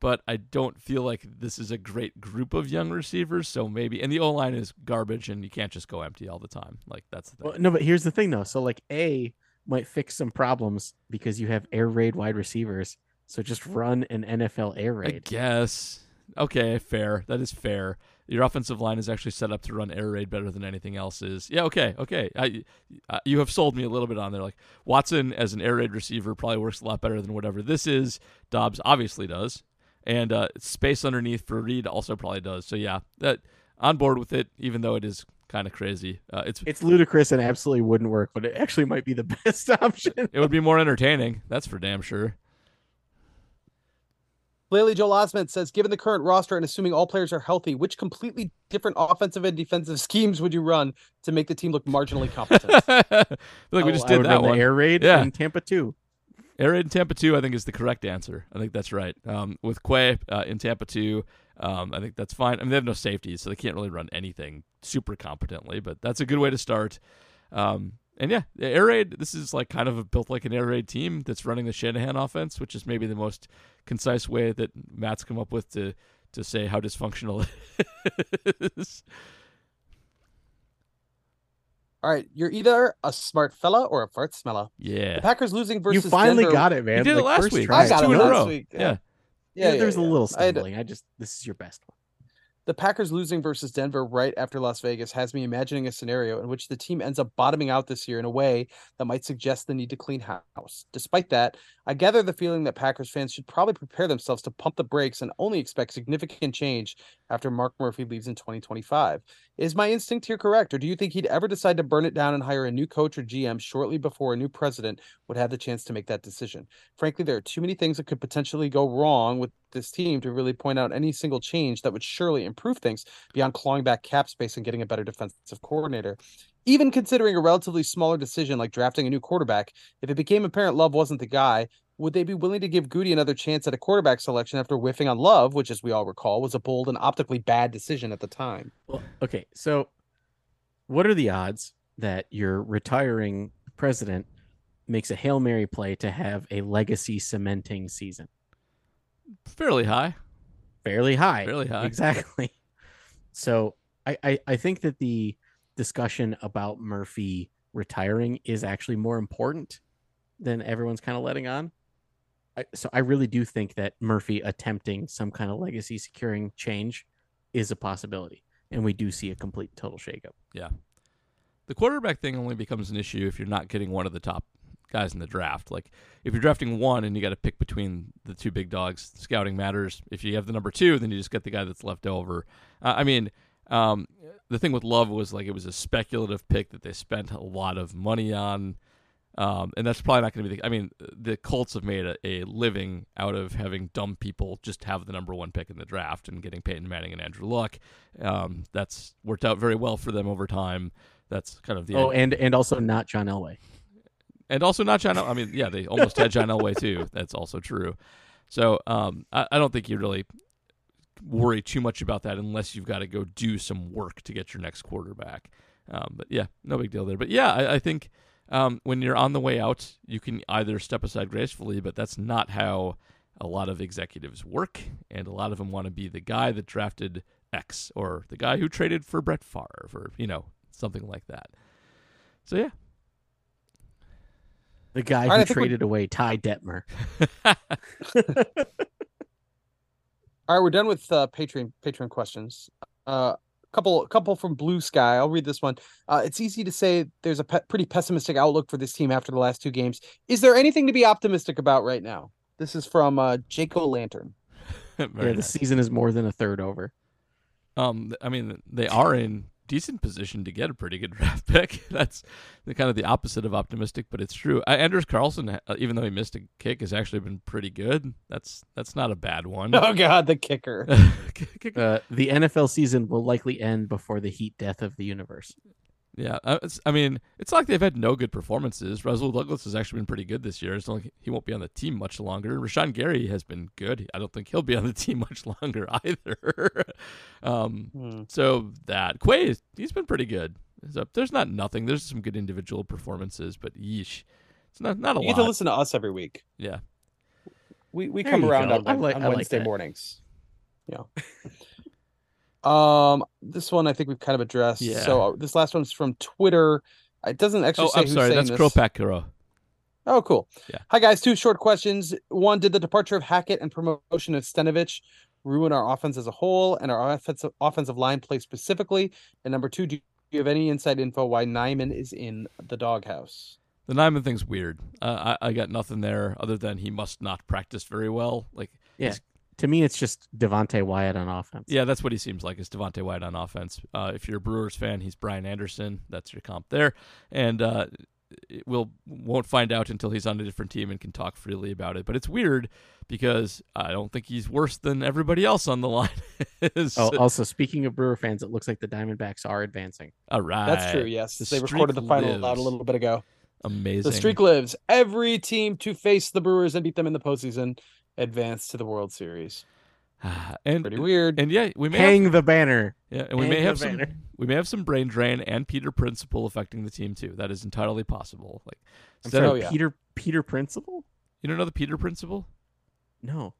but I don't feel like this is a great group of young receivers. So maybe, and the O line is garbage, and you can't just go empty all the time. Like that's the thing. Well, no, but here's the thing though. So like A might fix some problems because you have air raid wide receivers. So just run an NFL air raid. I guess. Okay, fair. That is fair. Your offensive line is actually set up to run air raid better than anything else is. Yeah, okay, okay. I, uh, you have sold me a little bit on there. Like Watson as an air raid receiver probably works a lot better than whatever this is. Doubs obviously does, and uh, space underneath for Reed also probably does. So yeah, that on board with it, even though it is kind of crazy. Uh, it's It's ludicrous and absolutely wouldn't work, but it actually might be the (laughs) best option. it would be more entertaining. That's for damn sure. Laley Joel Osment says, given the current roster and assuming all players are healthy, which completely different offensive and defensive (laughs) schemes would you run to make the team look marginally competent? I feel like we Oh, just I did would that run the one. air raid Yeah. in Tampa two. Air raid in Tampa 2, I think, is the correct answer. I think that's right. Um, with Quay uh, in Tampa 2, um, I think that's fine. I mean, they have no safeties, so they can't really run anything super competently, but that's a good way to start. Um, and yeah, the air raid, this is like kind of a, built like an air raid team that's running the Shanahan offense, which is maybe the most concise way that Matt's come up with to, to say how dysfunctional it is. All right, you're either a smart fella or a fart smeller. Yeah. The Packers losing versus You finally Denver- got it, man. You did it last week. try. I got two it in a last row. week, yeah. yeah. Yeah, yeah, there's a yeah. little I stumbling. I just this is your best one. The Packers losing versus Denver right after Las Vegas has me imagining a scenario in which the team ends up bottoming out this year in a way that might suggest the need to clean house. Despite that, I gather the feeling that Packers fans should probably prepare themselves to pump the brakes and only expect significant change after Mark Murphy leaves in 2025. Is my instinct here correct, or do you think he'd ever decide to burn it down and hire a new coach or GM shortly before a new president would have the chance to make that decision? Frankly, there are too many things that could potentially go wrong with this team to really point out any single change that would surely improve things beyond clawing back cap space and getting a better defensive coordinator. Even considering a relatively smaller decision like drafting a new quarterback, if it became apparent Love wasn't the guy, would they be willing to give Goody another chance at a quarterback selection after whiffing on Love, which, as we all recall, was a bold and optically bad decision at the time? Well, okay, so what are the odds that your retiring president makes a hail mary play to have a legacy cementing season? Fairly high. fairly high. Fairly high. Exactly. (laughs) So I, I, I think that the discussion about Murphy retiring is actually more important than everyone's kind of letting on. I, so I really do think that Murphy attempting some kind of legacy securing change is a possibility. And we do see a complete total shakeup. Yeah, the quarterback thing only becomes an issue if you're not getting one of the top guys in the draft. Like if you're drafting one and you got to pick between the two big dogs, scouting matters. If you have the number two, then you just get the guy that's left over. Uh, I mean, um, the thing with Love was like it was a speculative pick that they spent a lot of money on. Um, and that's probably not going to be the. I mean, the Colts have made a, a living out of having dumb people just have the number one pick in the draft and getting Peyton Manning and Andrew Luck. Um, that's worked out very well for them over time. That's kind of the Oh, and and also not John Elway. and also not John. El- I mean, yeah, they almost had John Elway too. (laughs) That's also true. So um, I, I don't think you really worry too much about that unless you've got to go do some work to get your next quarterback. Um, but yeah, no big deal there. But yeah, I, I think um, when you're on the way out, you can either step aside gracefully, but that's not how a lot of executives work, and a lot of them want to be the guy that drafted X or the guy who traded for Brett Favre or you know something like that. So yeah, The guy All right, I who think we're- traded away Ty Detmer. (laughs) (laughs) All right, we're done with uh, Patreon Patreon questions. Uh, couple couple from Bluesky. I'll read this one. Uh, it's easy to say there's a pe- pretty pessimistic outlook for this team after the last two games. Is there anything to be optimistic about right now? This is from uh, Jaco Lantern. (laughs) Yeah, the nice. season is more than a third over. Um, I mean, they are in decent position to get a pretty good (laughs) draft pick. That's the kind of the opposite of optimistic, but it's true. Uh, Anders Carlson, uh, even though he missed a kick, has actually been pretty good. That's that's not a bad one. (laughs) Oh God, the kicker. (laughs) Kick- kick- Uh, the NFL season will likely end before the heat death of the universe. Yeah, uh, it's, I mean, it's not like they've had no good performances. Rasul Douglas has actually been pretty good this year. It's not like he won't be on the team much longer. Rashan Gary has been good. I don't think he'll be on the (laughs) team much longer either. (laughs) um, Hmm. so that Quay, he's been pretty good. So there's not nothing. There's some good individual performances, but yeesh, it's not not a You lot. You get to listen to us every week. Yeah, We we There come around go. on, like- on I like Wednesday that. mornings. Yeah. (laughs) um, this one I think we've kind of addressed. Yeah. So uh, this last one's from Twitter. It doesn't actually Oh, say I'm who's sorry. saying That's this. Kropak Oh, cool. Yeah. Hi guys. Two short questions. One, did the departure of Hackett and promotion of Stenavich ruin our offense as a whole and our offensive offensive line play specifically? And number two, do you have any inside info why Nijman is in the doghouse? The Nijman thing's weird. Uh, I I got nothing there other than he must not practice very well. Like To me, it's just Devonte Wyatt on offense. Yeah, that's what he seems like. Is Devonte Wyatt on offense? Uh, if you're a Brewers fan, he's Brian Anderson. That's your comp there, and uh, we'll won't find out until he's on a different team and can talk freely about it. But it's weird because I don't think he's worse than everybody else on the line. (laughs) is. Oh, also, speaking of Brewer fans, it looks like the Diamondbacks are advancing. All right, That's true. Yes, The they recorded the final out a little bit ago. Amazing. The streak lives. Every team to face the Brewers and beat them in the postseason advance to the World Series. (sighs) and Pretty weird. and yeah, we may Hang have, the banner. yeah, and we hang may the have some we may have some brain drain and Peter Principle affecting the team too. That is entirely possible. Like, I'm instead sorry, of- Oh, yeah. Peter Peter Principle? you don't know the Peter Principle? No.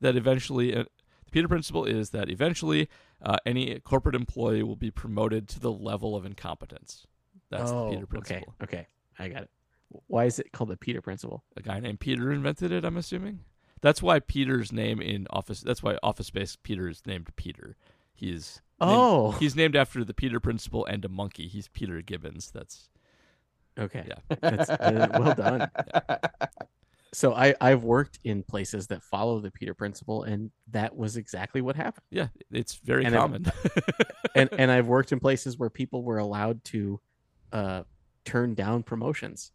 that eventually uh, the Peter principle is that eventually uh, any corporate employee will be promoted to the level of incompetence. That's oh, the Peter principle. Okay, okay, I got it. Why is it called the Peter Principle? A guy named Peter invented it. I'm assuming. That's why Peter's name in Office. That's why Office Space Peter is named Peter. He's named- Oh, he's named after the Peter principle and a monkey. He's Peter Gibbons. That's okay. yeah. (laughs) That's uh, well done. So I I've worked in places that follow the Peter Principle, and that was exactly what happened. Yeah, it's very And common. (laughs) And and I've worked in places where people were allowed to uh, turn down promotions.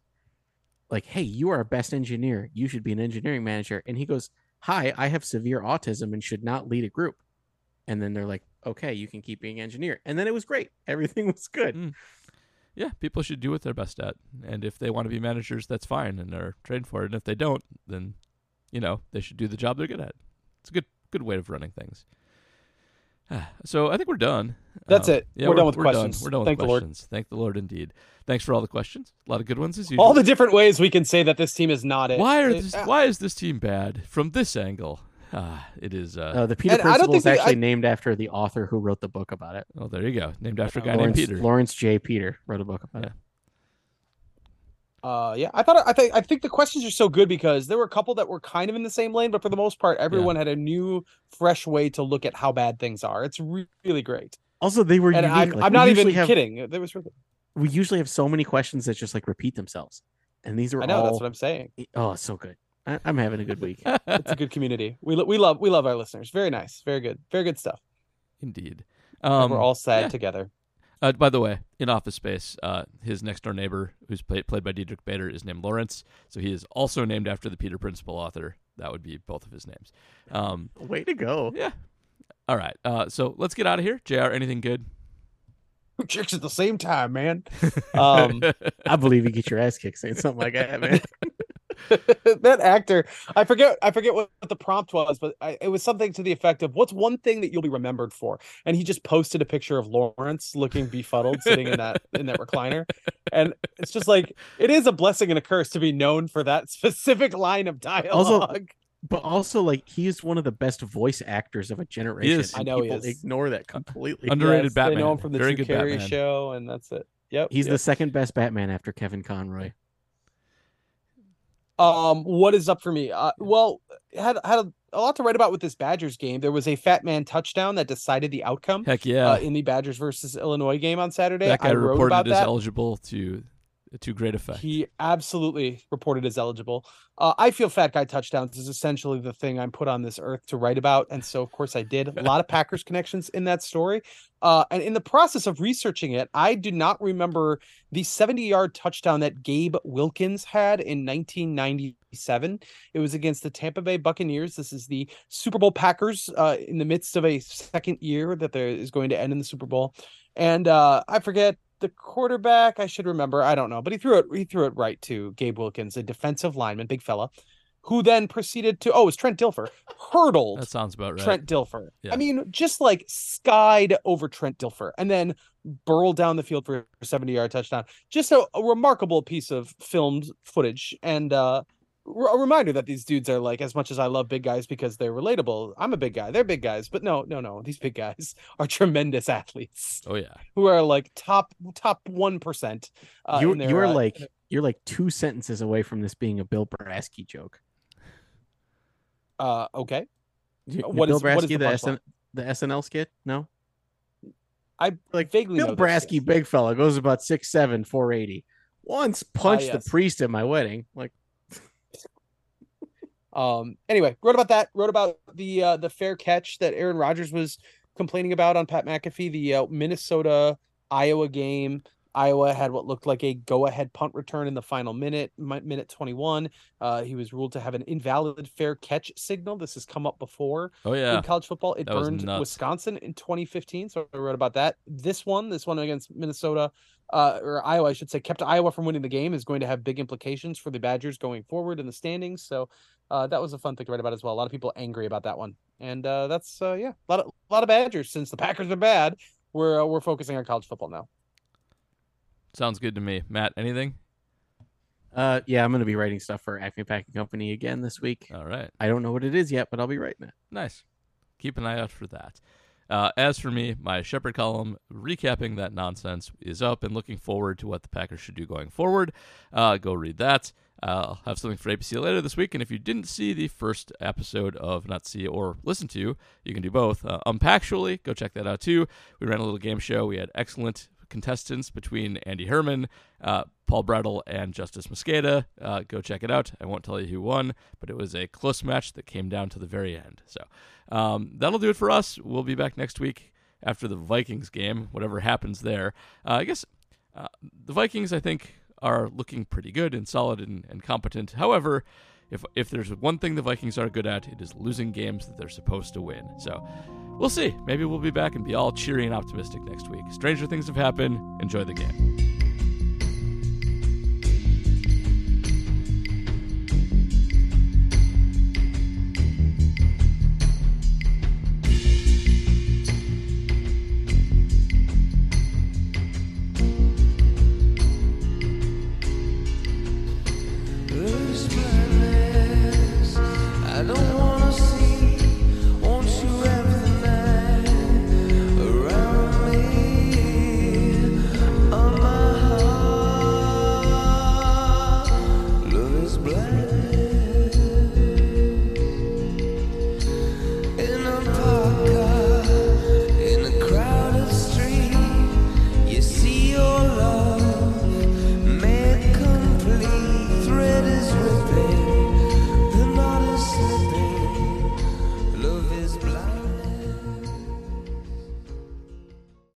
Like, hey, you are a best engineer. You should be an engineering manager. And he goes, Hi, I have severe autism and should not lead a group. And then they're like, Okay, you can keep being an engineer. And then it was great. (laughs) Everything was good. Mm. yeah, people should do what they're best at, and if they want to be managers, that's fine, and they're trained for it. And if they don't, then you know they should do the job they're good at. It's a good good way of running things. (sighs) So I think we're done. That's Um, it. Yeah, We're done with questions. We're done with Thank the Lord. questions. Thank the Lord, indeed. Thanks for all the questions. A lot of good ones as usual. All the different ways we can say that this team is not it. why are It- this, uh, why is this team bad from this angle? Ah, it is. Uh, Uh, the Peter And I don't Principle is think they- actually I- named after the author who wrote the book about it. oh, there you go. Named after a Uh, guy named Peter. Lawrence J. Peter wrote a book about Yeah. it. Uh, yeah, I thought I think I think the questions are so good because there were a couple that were kind of in the same lane, but for the most part, everyone had a new, fresh way to look at how bad things are. It's re- really great, Also, they were and unique. I'm, Like, I'm we not even have- kidding. There was, really- We usually have so many questions that just like repeat themselves, and these are I know all. that's what I'm saying. Oh, so good. I, I'm having a good week. (laughs) It's a good community. We lo- we love we love our listeners. Very nice, very good, very good stuff. Indeed. Um, we're all sad yeah. together. Uh, by the way, in Office Space, uh, his next door neighbor, who's played played by Diedrich Bader, is named Lawrence. So he is also named after the Peter Principle author. That would be both of his names. Um, Way to go! yeah. All right. Uh, so let's get out of here. Jr. Anything good? Two (laughs) chicks at the same time, man. (laughs) Um, (laughs) I believe you get your ass kicked saying something like that, man. (laughs) that actor, I forget, I forget what, what the prompt was, but I, it was something to the effect of, "What's one thing that you'll be remembered for?" And he just posted a picture of Lawrence looking befuddled, sitting in that in that recliner, and it's just like it is a blessing and a curse to be known for that specific line of dialogue. But also, like, he is one of the best voice actors of a generation. is. I and know he people is. ignore that completely. (laughs) Underrated Yes, Batman. They know him from the Very Drew good Carey Batman. show, and that's it. Yep. He's yep. the second best Batman after Kevin Conroy. Um, what is up for me? Uh, well, had had a, a lot to write about with this Badgers game. There was a fat man touchdown that decided the outcome Heck yeah. uh, in the Badgers versus Illinois game on Saturday. that guy I wrote reported about as that. eligible to to great effect. He absolutely reported as eligible. Uh, I feel fat guy touchdowns is essentially the thing I'm put on this earth to write about, and so of course I did. A lot of Packers connections in that story, uh, and in the process of researching it, I do not remember the 70 yard touchdown that Gabe Wilkins had in 1997. It was against the Tampa Bay Buccaneers. This is the Super Bowl Packers uh, in the midst of a second year that there is going to end in the Super Bowl, and uh, I forget the quarterback, I should remember. I don't know, but he threw it. He threw it right to Gabe Wilkins, a defensive lineman, big fella, who then proceeded to. Oh, it was Trent Dilfer hurdled That sounds about right. Trent Dilfer. Yeah. I mean, just like skied over Trent Dilfer and then burled down the field for a 70 yard touchdown. Just a, a remarkable piece of filmed footage and uh, a reminder that these dudes are like, as much as I love big guys because they're relatable, I'm a big guy. They're big guys, but no, no, no. These big guys (laughs) are tremendous athletes Oh yeah. who are like top top 1%. Uh, you in their, you are uh, like you're like two sentences away from this being a Bill Brasky joke. uh, okay. You- What Bill is- what is Brasky the the. SN, the SNL skit? No, I like vaguely Bill Brasky, big fella, goes about six seven, four eighty. Once punched yes. the priest at my wedding. Like Um. Anyway, wrote about that. Wrote about the uh, the fair catch that Aaron Rodgers was complaining about on Pat McAfee. The uh, Minnesota Iowa game. Iowa had what looked like a go ahead punt return in the final minute, mi- minute twenty one. Uh, he was ruled to have an invalid fair catch signal. This has come up before Oh yeah. in college football. It That burned. Wisconsin in 2015. So I wrote about that. This one, this one against Minnesota, uh, or Iowa, I should say, kept Iowa from winning the game is going to have big implications for the Badgers going forward in the standings. So uh, that was a fun thing to write about as well. A lot of people angry about that one, and uh, that's uh, yeah, a lot of a lot of Badgers since the Packers are bad. We're uh, we're focusing on college football now. Sounds good to me. Matt, anything? Uh, yeah, I'm going to be writing stuff for Acme Packing Company again this week. All right. I don't know what it is yet, but I'll be writing it. Nice. Keep an eye out for that. Uh, as for me, my Shepherd column recapping that nonsense is up and looking forward to what the Packers should do going forward. Uh, go read that. I'll have something for APC later this week. And if you didn't see the first episode of Not See or listen to, you can do both. Uh, Unpactually, go check that out too. We ran a little game show. We had excellent contestants between Andy Herman, uh, Paul Brattle, and Justis Mosqueda. Uh, go check it out. I won't tell you who won, but it was a close match that came down to the very end. So um, that'll do it for us. We'll be back next week after the Vikings game, whatever happens there. Uh, I guess uh, the Vikings, I think, are looking pretty good and solid and, and competent. However, if if there's one thing the Vikings are good at, it is losing games that they're supposed to win. So we'll see. Maybe we'll be back and be all cheery and optimistic next week. Stranger things have happened. Enjoy the game.